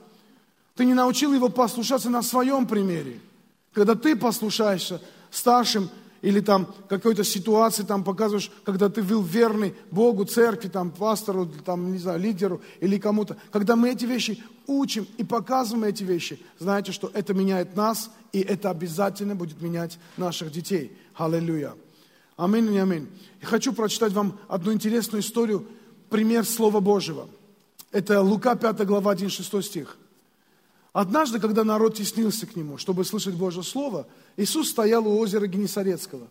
ты не научил его послушаться на своем примере. Когда ты послушаешься старшим или там какой-то ситуации там показываешь, когда ты был верный Богу, церкви, там, пастору, там, не знаю, лидеру или кому-то. Когда мы эти вещи учим и показываем эти вещи, знаете, что это меняет нас, и это обязательно будет менять наших детей. Аллилуйя. Аминь и аминь. Я хочу прочитать вам одну интересную историю, пример Слова Божьего. Это Лука 5 глава 1-6 стих. Однажды, когда народ теснился к нему, чтобы слышать Божье Слово, Иисус стоял у озера Генесарецкого.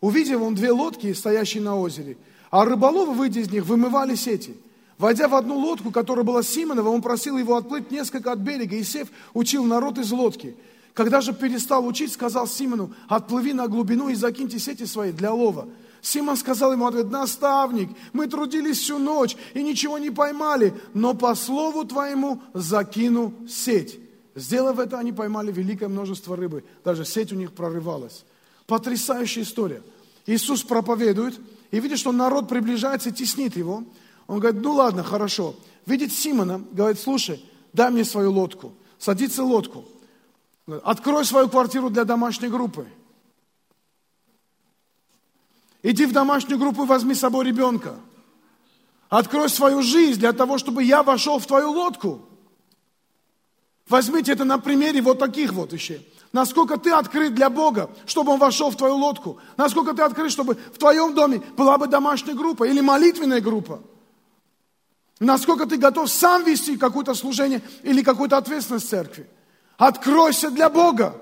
Увидев он две лодки, стоящие на озере, а рыболовы, выйдя из них, вымывали сети. Войдя в одну лодку, которая была Симонова, он просил его отплыть несколько от берега, и сев, учил народ из лодки. Когда же перестал учить, сказал Симону, отплыви на глубину и закиньте сети свои для лова. Симон сказал ему ответ, наставник, мы трудились всю ночь и ничего не поймали, но по слову твоему закину сеть. Сделав это, они поймали великое множество рыбы. Даже сеть у них прорывалась. Потрясающая история. Иисус проповедует, и видит, что народ приближается и теснит его. Он говорит, ну ладно, хорошо. Видит Симона, говорит, слушай, дай мне свою лодку. Садится в лодку. Открой свою квартиру для домашней группы. Иди в домашнюю группу и возьми с собой ребенка. Открой свою жизнь для того, чтобы я вошел в твою лодку. Возьмите это на примере вот таких вот вещей. Насколько ты открыт для Бога, чтобы Он вошел в твою лодку. Насколько ты открыт, чтобы в твоем доме была бы домашняя группа или молитвенная группа. Насколько ты готов сам вести какое-то служение или какую-то ответственность в церкви. Откройся для Бога.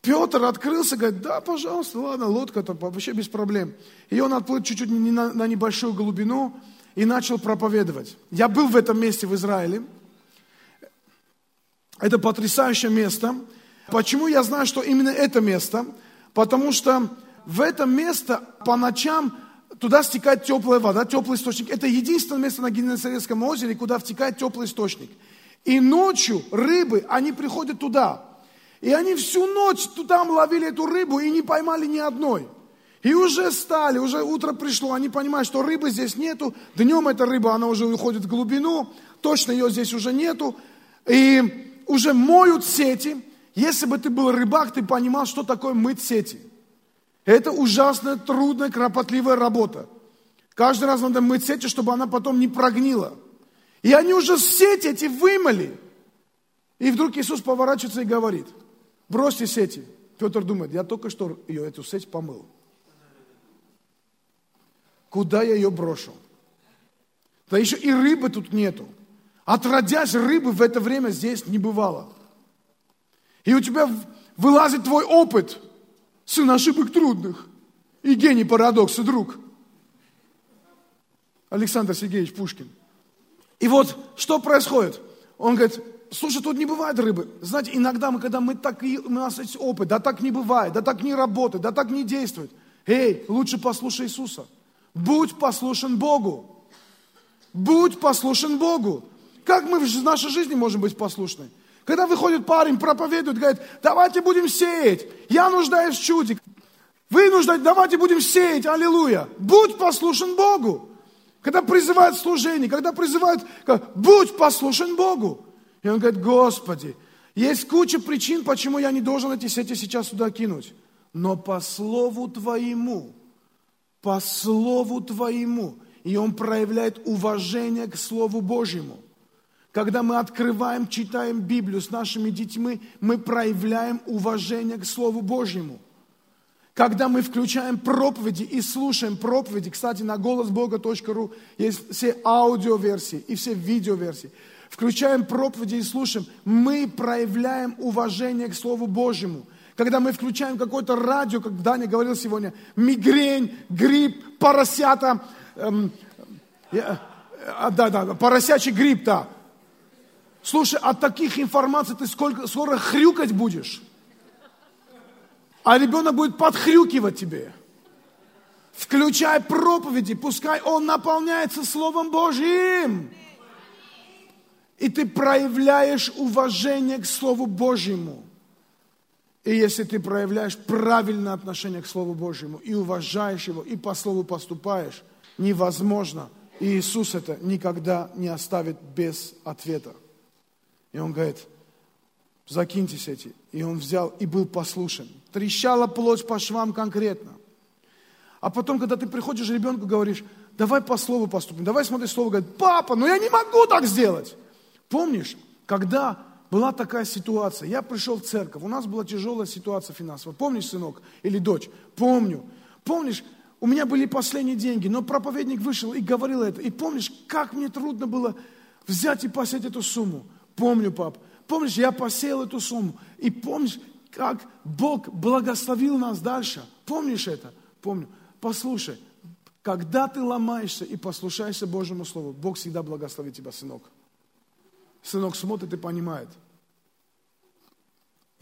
Петр открылся, говорит, да, пожалуйста, ладно, лодка там вообще без проблем. И он отплыл чуть-чуть на, небольшую глубину, и начал проповедовать. Я был в этом месте в Израиле. Это потрясающее место. Почему я знаю, что именно это место? Потому что в это место по ночам туда стекает теплая вода, теплый источник. Это единственное место на Генесарецком озере, куда втекает теплый источник. И ночью рыбы, они приходят туда. И они всю ночь там ловили эту рыбу и не поймали ни одной. И уже стали, уже утро пришло, они понимают, что рыбы здесь нету. Днем эта рыба, она уже уходит в глубину, точно ее здесь уже нету. И уже моют сети. Если бы ты был рыбак, ты понимал, что такое мыть сети. Это ужасно трудная, кропотливая работа. Каждый раз надо мыть сети, чтобы она потом не прогнила. И они уже сети эти вымыли. И вдруг Иисус поворачивается и говорит, бросьте сети. Петр думает, я только что ее, эту сеть помыл. Куда я ее брошу? Да еще и рыбы тут нету. Отродясь, рыбы в это время здесь не бывало. И у тебя вылазит твой опыт. Сын ошибок трудных. И гений парадокса, друг. Александр Сергеевич Пушкин. И вот что происходит? Он говорит, слушай, тут не бывает рыбы. Знаете, иногда мы, когда мы так, у нас есть опыт, да так не бывает, да так не работает, да так не действует. Эй, лучше послушай Иисуса. Будь послушен Богу. Будь послушен Богу. Как мы в нашей жизни можем быть послушны? Когда выходит парень, проповедует, говорит, давайте будем сеять. Я нуждаюсь в чуде. Вы нуждаетесь, давайте будем сеять. Аллилуйя. Будь послушен Богу. Когда призывают служение, когда призывают, будь послушен Богу. И он говорит, Господи, есть куча причин, почему я не должен эти сети сейчас сюда кинуть. Но по слову Твоему по Слову Твоему. И он проявляет уважение к Слову Божьему. Когда мы открываем, читаем Библию с нашими детьми, мы проявляем уважение к Слову Божьему. Когда мы включаем проповеди и слушаем проповеди, кстати, на голосбога.ру есть все аудиоверсии и все видеоверсии. Включаем проповеди и слушаем, мы проявляем уважение к Слову Божьему – когда мы включаем какое-то радио, как Даня говорил сегодня, мигрень, грипп, поросята, эм, э, э, да, да, поросячий грипп, да. Слушай, от таких информаций ты сколько, скоро хрюкать будешь. А ребенок будет подхрюкивать тебе. Включай проповеди, пускай он наполняется Словом Божьим. И ты проявляешь уважение к Слову Божьему. И если ты проявляешь правильное отношение к Слову Божьему и уважаешь его, и по Слову поступаешь, невозможно. И Иисус это никогда не оставит без ответа. И он говорит, закиньтесь эти. И он взял и был послушен. Трещала плоть по швам конкретно. А потом, когда ты приходишь ребенку, говоришь, давай по слову поступим, давай смотри слово, говорит, папа, ну я не могу так сделать. Помнишь, когда была такая ситуация. Я пришел в церковь, у нас была тяжелая ситуация финансовая. Помнишь, сынок или дочь? Помню. Помнишь, у меня были последние деньги, но проповедник вышел и говорил это. И помнишь, как мне трудно было взять и посеять эту сумму? Помню, пап. Помнишь, я посеял эту сумму. И помнишь, как Бог благословил нас дальше? Помнишь это? Помню. Послушай, когда ты ломаешься и послушаешься Божьему Слову, Бог всегда благословит тебя, сынок. Сынок смотрит и понимает –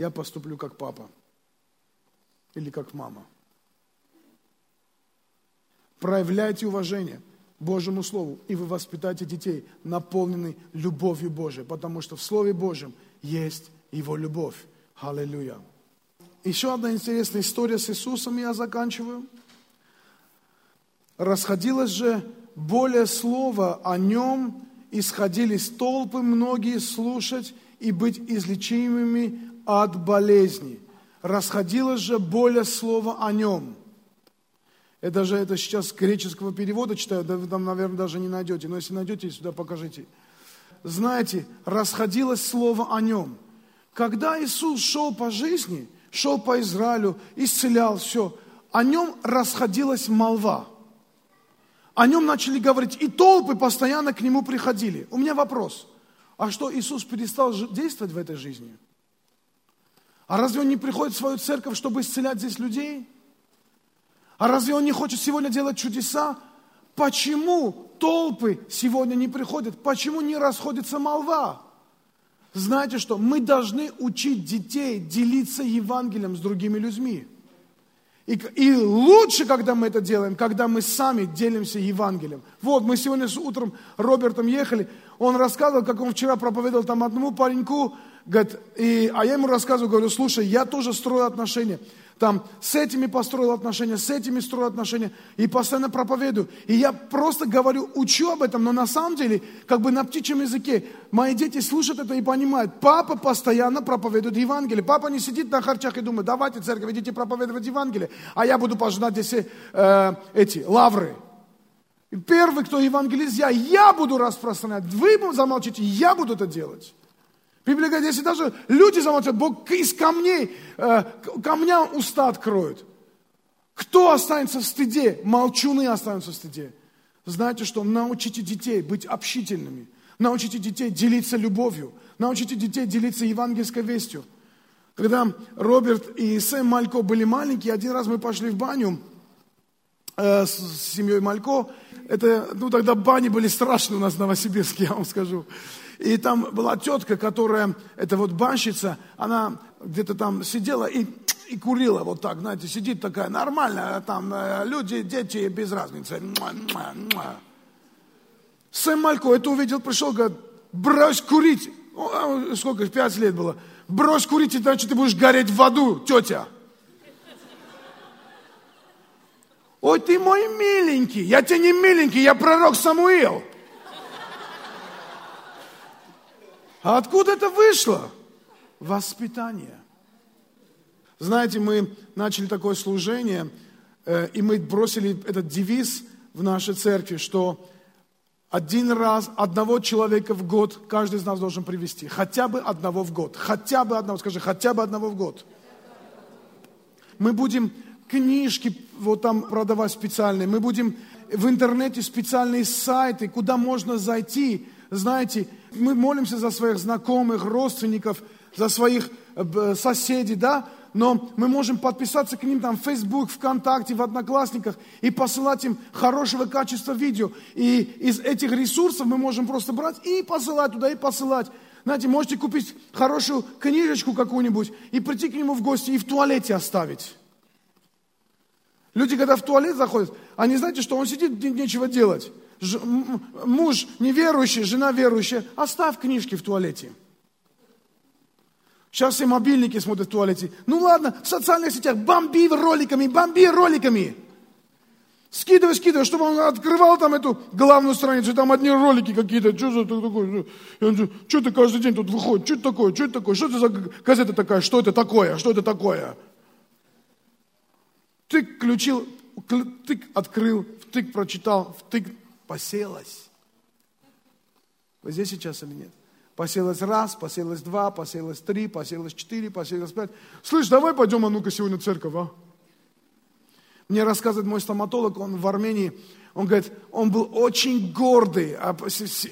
я поступлю как папа или как мама. Проявляйте уважение Божьему Слову, и вы воспитаете детей, наполненные любовью Божией, потому что в Слове Божьем есть Его любовь. Аллилуйя. Еще одна интересная история с Иисусом, я заканчиваю. Расходилось же более слова о нем, исходились толпы многие слушать и быть излечимыми от болезни. Расходилось же более слова о нем. Это же это сейчас греческого перевода читаю, да вы там, наверное, даже не найдете. Но если найдете, сюда покажите. Знаете, расходилось слово о нем. Когда Иисус шел по жизни, шел по Израилю, исцелял все, о нем расходилась молва. О нем начали говорить, и толпы постоянно к нему приходили. У меня вопрос. А что, Иисус перестал действовать в этой жизни? А разве он не приходит в свою церковь, чтобы исцелять здесь людей? А разве он не хочет сегодня делать чудеса? Почему толпы сегодня не приходят? Почему не расходится молва? Знаете что? Мы должны учить детей делиться Евангелием с другими людьми. И, и лучше, когда мы это делаем, когда мы сами делимся Евангелием. Вот, мы сегодня с утром Робертом ехали, он рассказывал, как он вчера проповедовал там одному пареньку, говорит, и, а я ему рассказываю, говорю, слушай, я тоже строю отношения там с этими построил отношения, с этими строил отношения, и постоянно проповедую. И я просто говорю, учу об этом, но на самом деле, как бы на птичьем языке, мои дети слушают это и понимают, папа постоянно проповедует Евангелие. Папа не сидит на харчах и думает, давайте, церковь, идите проповедовать Евангелие, а я буду пожинать здесь э, эти лавры. Первый, кто евангелист, я, я буду распространять. Вы замолчите, я буду это делать. Библия говорит, если даже люди замолчат, Бог из камней, э, камням уста откроет. Кто останется в стыде? Молчуны останутся в стыде. Знаете что? Научите детей быть общительными. Научите детей делиться любовью. Научите детей делиться евангельской вестью. Когда Роберт и Сэм Малько были маленькие, один раз мы пошли в баню э, с, с семьей Малько. Это, ну тогда бани были страшные у нас в Новосибирске, я вам скажу. И там была тетка, которая, это вот банщица, она где-то там сидела и, и курила вот так, знаете, сидит такая нормальная, там э, люди, дети, без разницы. Сэм Малько это увидел, пришел, говорит, брось курить. А, сколько, пять лет было. Брось курить, иначе ты будешь гореть в аду, тетя. Ой, ты мой миленький. Я тебе не миленький, я пророк Самуил. А откуда это вышло? Воспитание. Знаете, мы начали такое служение, э, и мы бросили этот девиз в нашей церкви, что один раз, одного человека в год каждый из нас должен привести. Хотя бы одного в год. Хотя бы одного, скажи, хотя бы одного в год. Мы будем книжки вот там продавать специальные. Мы будем в интернете специальные сайты, куда можно зайти, знаете, мы молимся за своих знакомых, родственников, за своих э, соседей, да, но мы можем подписаться к ним там в Facebook, ВКонтакте, в Одноклассниках и посылать им хорошего качества видео. И из этих ресурсов мы можем просто брать и посылать туда, и посылать. Знаете, можете купить хорошую книжечку какую-нибудь и прийти к нему в гости и в туалете оставить. Люди, когда в туалет заходят, они знаете, что он сидит, нечего делать муж неверующий, жена верующая, оставь книжки в туалете. Сейчас все мобильники смотрят в туалете. Ну ладно, в социальных сетях бомби роликами, бомби роликами. Скидывай, скидывай, чтобы он открывал там эту главную страницу, там одни ролики какие-то. Что за такое? Что ты каждый день тут выходит? Что это такое? Что это такое? Что это за газета такая? Что это такое? Что это такое? Ты включил, тык открыл, втык прочитал, втык посеялось. Вы здесь сейчас или нет? Посеялось раз, посеялось два, посеялось три, посеялось четыре, посеялось пять. Слышь, давай пойдем, а ну-ка сегодня церковь, а? Мне рассказывает мой стоматолог, он в Армении, он говорит, он был очень гордый, а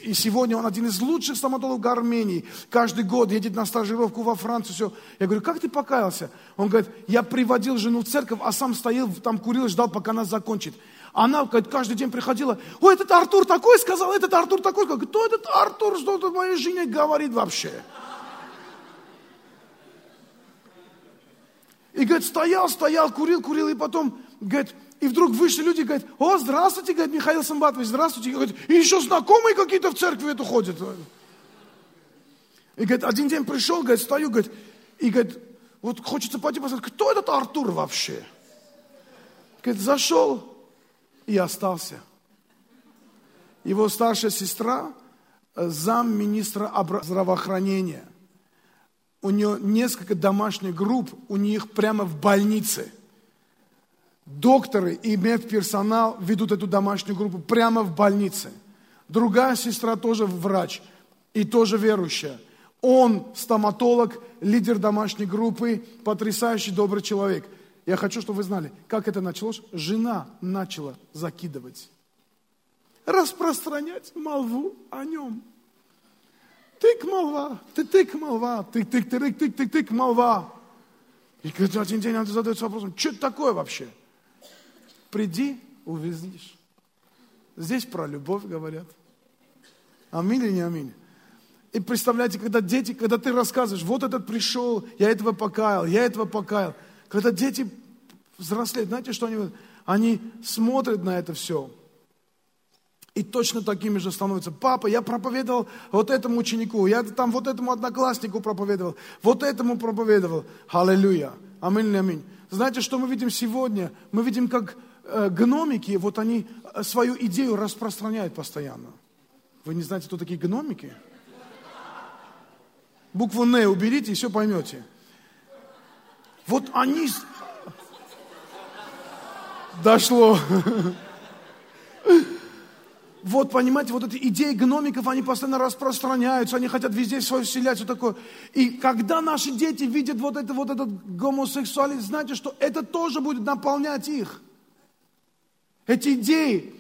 и сегодня он один из лучших стоматологов Армении. Каждый год едет на стажировку во Францию, все. Я говорю, как ты покаялся? Он говорит, я приводил жену в церковь, а сам стоял, там курил, ждал, пока она закончит. Она каждый день приходила, ой, этот Артур такой сказал, этот Артур такой сказал. Кто этот Артур, что тут моей жене говорит вообще? И, говорит, стоял, стоял, курил, курил, и потом, говорит, и вдруг вышли люди, говорят, о, здравствуйте, говорит, Михаил Самбатович, здравствуйте. И, говорит, и еще знакомые какие-то в церкви эту ходят. И, говорит, один день пришел, говорит, стою, говорит, и, говорит, вот хочется пойти посмотреть, кто этот Артур вообще? Говорит, зашел, и остался. Его старшая сестра, э, замминистра здравоохранения. У нее несколько домашних групп, у них прямо в больнице. Докторы и медперсонал ведут эту домашнюю группу прямо в больнице. Другая сестра тоже врач и тоже верующая. Он стоматолог, лидер домашней группы, потрясающий добрый человек – я хочу, чтобы вы знали, как это началось. Жена начала закидывать, распространять молву о нем. Тык молва, ты тык молва, тык тык тык тык тык тык молва. И один день она задается вопросом, что это такое вообще? Приди, увидишь. Здесь про любовь говорят. Аминь или не аминь? И представляете, когда дети, когда ты рассказываешь, вот этот пришел, я этого покаял, я этого покаял. Когда дети взрослеют, знаете, что они Они смотрят на это все. И точно такими же становятся. Папа, я проповедовал вот этому ученику, я там вот этому однокласснику проповедовал, вот этому проповедовал. Аллилуйя. Аминь, аминь. Знаете, что мы видим сегодня? Мы видим, как э, гномики, вот они э, свою идею распространяют постоянно. Вы не знаете, кто такие гномики? Букву «Н» уберите и все поймете. Вот они... Дошло. Вот, понимаете, вот эти идеи гномиков, они постоянно распространяются, они хотят везде свое вселять, все такое. И когда наши дети видят вот, это, вот этот гомосексуализм, знаете, что это тоже будет наполнять их. Эти идеи.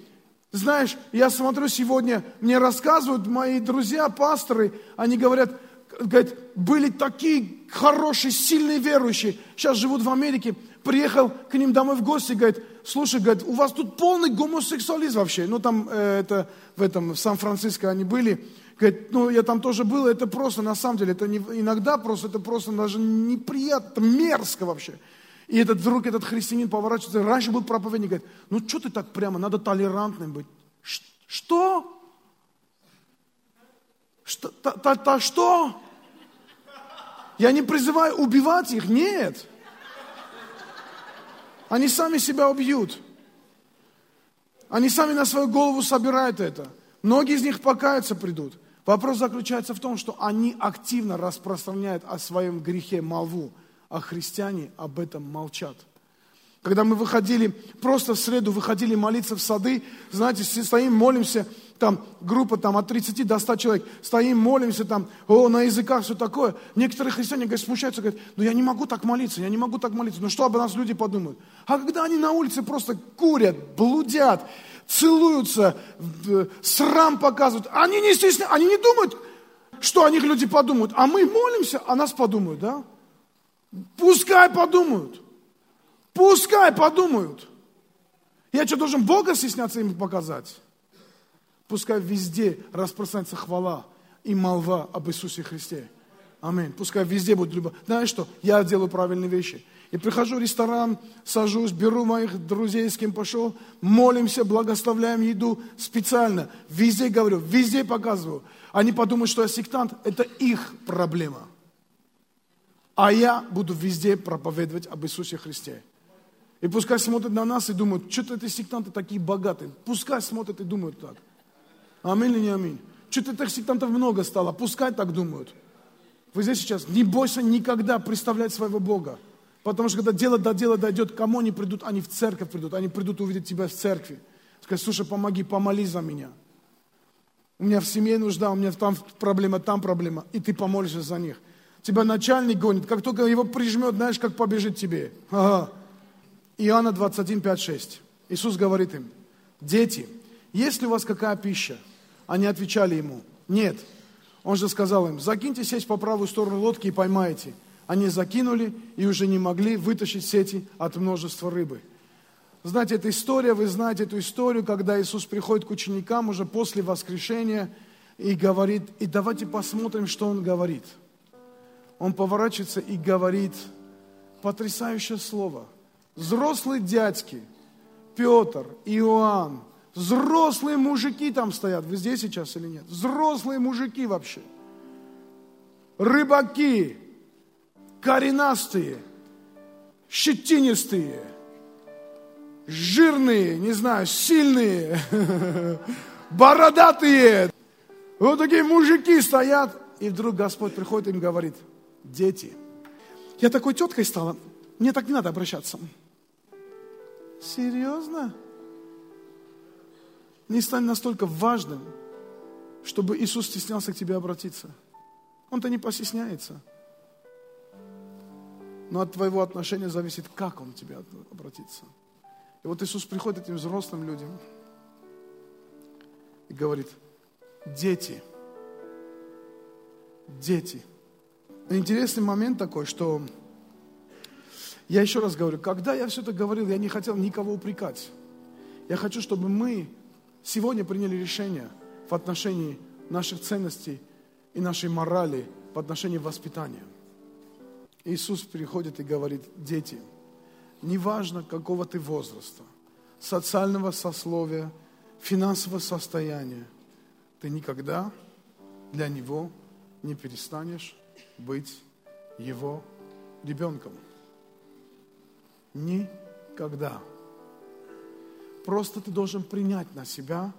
Знаешь, я смотрю сегодня, мне рассказывают мои друзья, пасторы, они говорят, говорят, были такие хорошие, сильные верующие, сейчас живут в Америке, приехал к ним домой в гости, говорит, слушай, говорит, у вас тут полный гомосексуализм вообще. Ну, там, э, это, в этом, в Сан-Франциско они были. Говорит, ну, я там тоже был, это просто, на самом деле, это не, иногда просто, это просто даже неприятно, мерзко вообще. И этот вдруг этот христианин поворачивается, раньше был проповедник, говорит, ну, что ты так прямо, надо толерантным быть. Что? Что? Та, та, та, что? Я не призываю убивать их, нет. Они сами себя убьют. Они сами на свою голову собирают это. Многие из них покаяться придут. Вопрос заключается в том, что они активно распространяют о своем грехе молву, а христиане об этом молчат. Когда мы выходили, просто в среду выходили молиться в сады, знаете, стоим, молимся, там группа там, от 30 до 100 человек, стоим, молимся там, о, на языках, все такое. Некоторые христиане говорят, смущаются, говорят, ну я не могу так молиться, я не могу так молиться. Ну что об нас люди подумают? А когда они на улице просто курят, блудят, целуются, срам показывают, они не стесняются, они не думают, что о них люди подумают. А мы молимся, о нас подумают, да? Пускай подумают. Пускай подумают. Я что, должен Бога стесняться им показать? Пускай везде распространяется хвала и молва об Иисусе Христе. Аминь. Пускай везде будет любовь. Знаешь что? Я делаю правильные вещи. И прихожу в ресторан, сажусь, беру моих друзей, с кем пошел, молимся, благословляем еду специально. Везде говорю, везде показываю. Они подумают, что я сектант. Это их проблема. А я буду везде проповедовать об Иисусе Христе. И пускай смотрят на нас и думают, что-то эти сектанты такие богатые. Пускай смотрят и думают так. Аминь или не аминь? Что-то этих сектантов много стало, пускай так думают. Вы здесь сейчас, не бойся никогда представлять своего Бога. Потому что когда дело до дела дойдет, кому они придут? Они в церковь придут, они придут увидеть тебя в церкви. Скажи, слушай, помоги, помолись за меня. У меня в семье нужда, у меня там проблема, там проблема. И ты помолишься за них. Тебя начальник гонит, как только его прижмет, знаешь, как побежит тебе. Ага. Иоанна 21, 5, 6. Иисус говорит им, дети, есть ли у вас какая пища? Они отвечали ему, нет. Он же сказал им, закиньте сеть по правую сторону лодки и поймайте. Они закинули и уже не могли вытащить сети от множества рыбы. Знаете, эта история, вы знаете эту историю, когда Иисус приходит к ученикам уже после воскрешения и говорит, и давайте посмотрим, что Он говорит. Он поворачивается и говорит потрясающее слово – взрослые дядьки, Петр, Иоанн, взрослые мужики там стоят. Вы здесь сейчас или нет? Взрослые мужики вообще. Рыбаки, коренастые, щетинистые, жирные, не знаю, сильные, бородатые. Вот такие мужики стоят. И вдруг Господь приходит и говорит, дети, я такой теткой стала, мне так не надо обращаться. Серьезно? Не стань настолько важным, чтобы Иисус стеснялся к тебе обратиться. Он-то не постесняется. Но от твоего отношения зависит, как Он к тебе обратится. И вот Иисус приходит этим взрослым людям и говорит, дети, дети. Интересный момент такой, что я еще раз говорю, когда я все это говорил, я не хотел никого упрекать. Я хочу, чтобы мы сегодня приняли решение в отношении наших ценностей и нашей морали, в отношении воспитания. Иисус приходит и говорит, дети, неважно какого ты возраста, социального сословия, финансового состояния, ты никогда для него не перестанешь быть его ребенком. Никогда. Просто ты должен принять на себя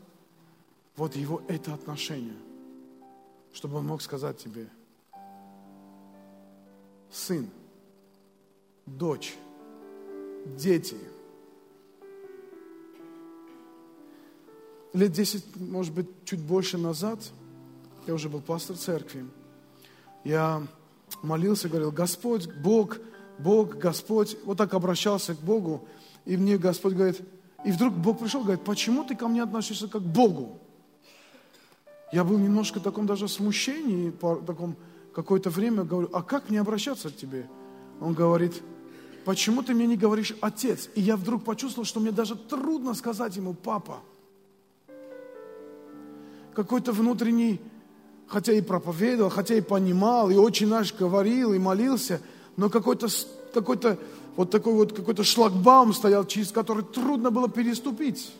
вот его это отношение, чтобы он мог сказать тебе, сын, дочь, дети. Лет 10, может быть, чуть больше назад, я уже был пастор церкви, я молился, говорил, Господь, Бог, Бог, Господь, вот так обращался к Богу, и мне Господь говорит, и вдруг Бог пришел, говорит, почему ты ко мне относишься как к Богу? Я был немножко в таком даже смущении, по таком какое-то время говорю, а как мне обращаться к тебе? Он говорит, почему ты мне не говоришь отец? И я вдруг почувствовал, что мне даже трудно сказать ему папа. Какой-то внутренний, хотя и проповедовал, хотя и понимал, и очень наш говорил, и молился, но какой-то какой-то вот такой вот какой-то шлагбаум стоял, через который трудно было переступить.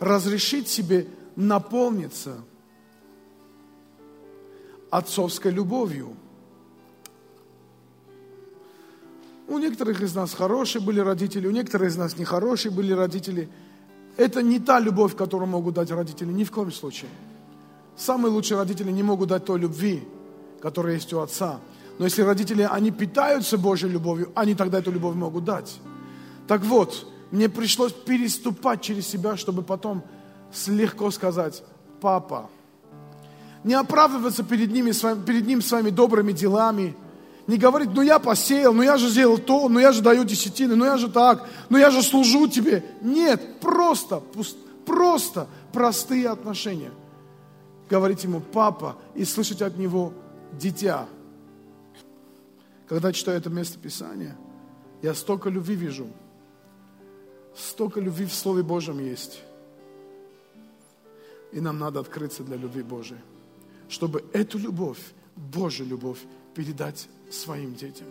Разрешить себе наполниться отцовской любовью. У некоторых из нас хорошие были родители, у некоторых из нас нехорошие были родители. Это не та любовь, которую могут дать родители, ни в коем случае. Самые лучшие родители не могут дать той любви, которая есть у отца. Но если родители, они питаются Божьей любовью, они тогда эту любовь могут дать. Так вот, мне пришлось переступать через себя, чтобы потом легко сказать, папа, не оправдываться перед, ними, перед ним своими добрыми делами, не говорить, ну я посеял, ну я же сделал то, ну я же даю десятины, ну я же так, ну я же служу тебе. Нет, просто, просто простые отношения. Говорить ему папа и слышать от него дитя. Когда читаю это место Писания, я столько любви вижу. Столько любви в Слове Божьем есть. И нам надо открыться для любви Божией, чтобы эту любовь, Божью любовь, передать своим детям.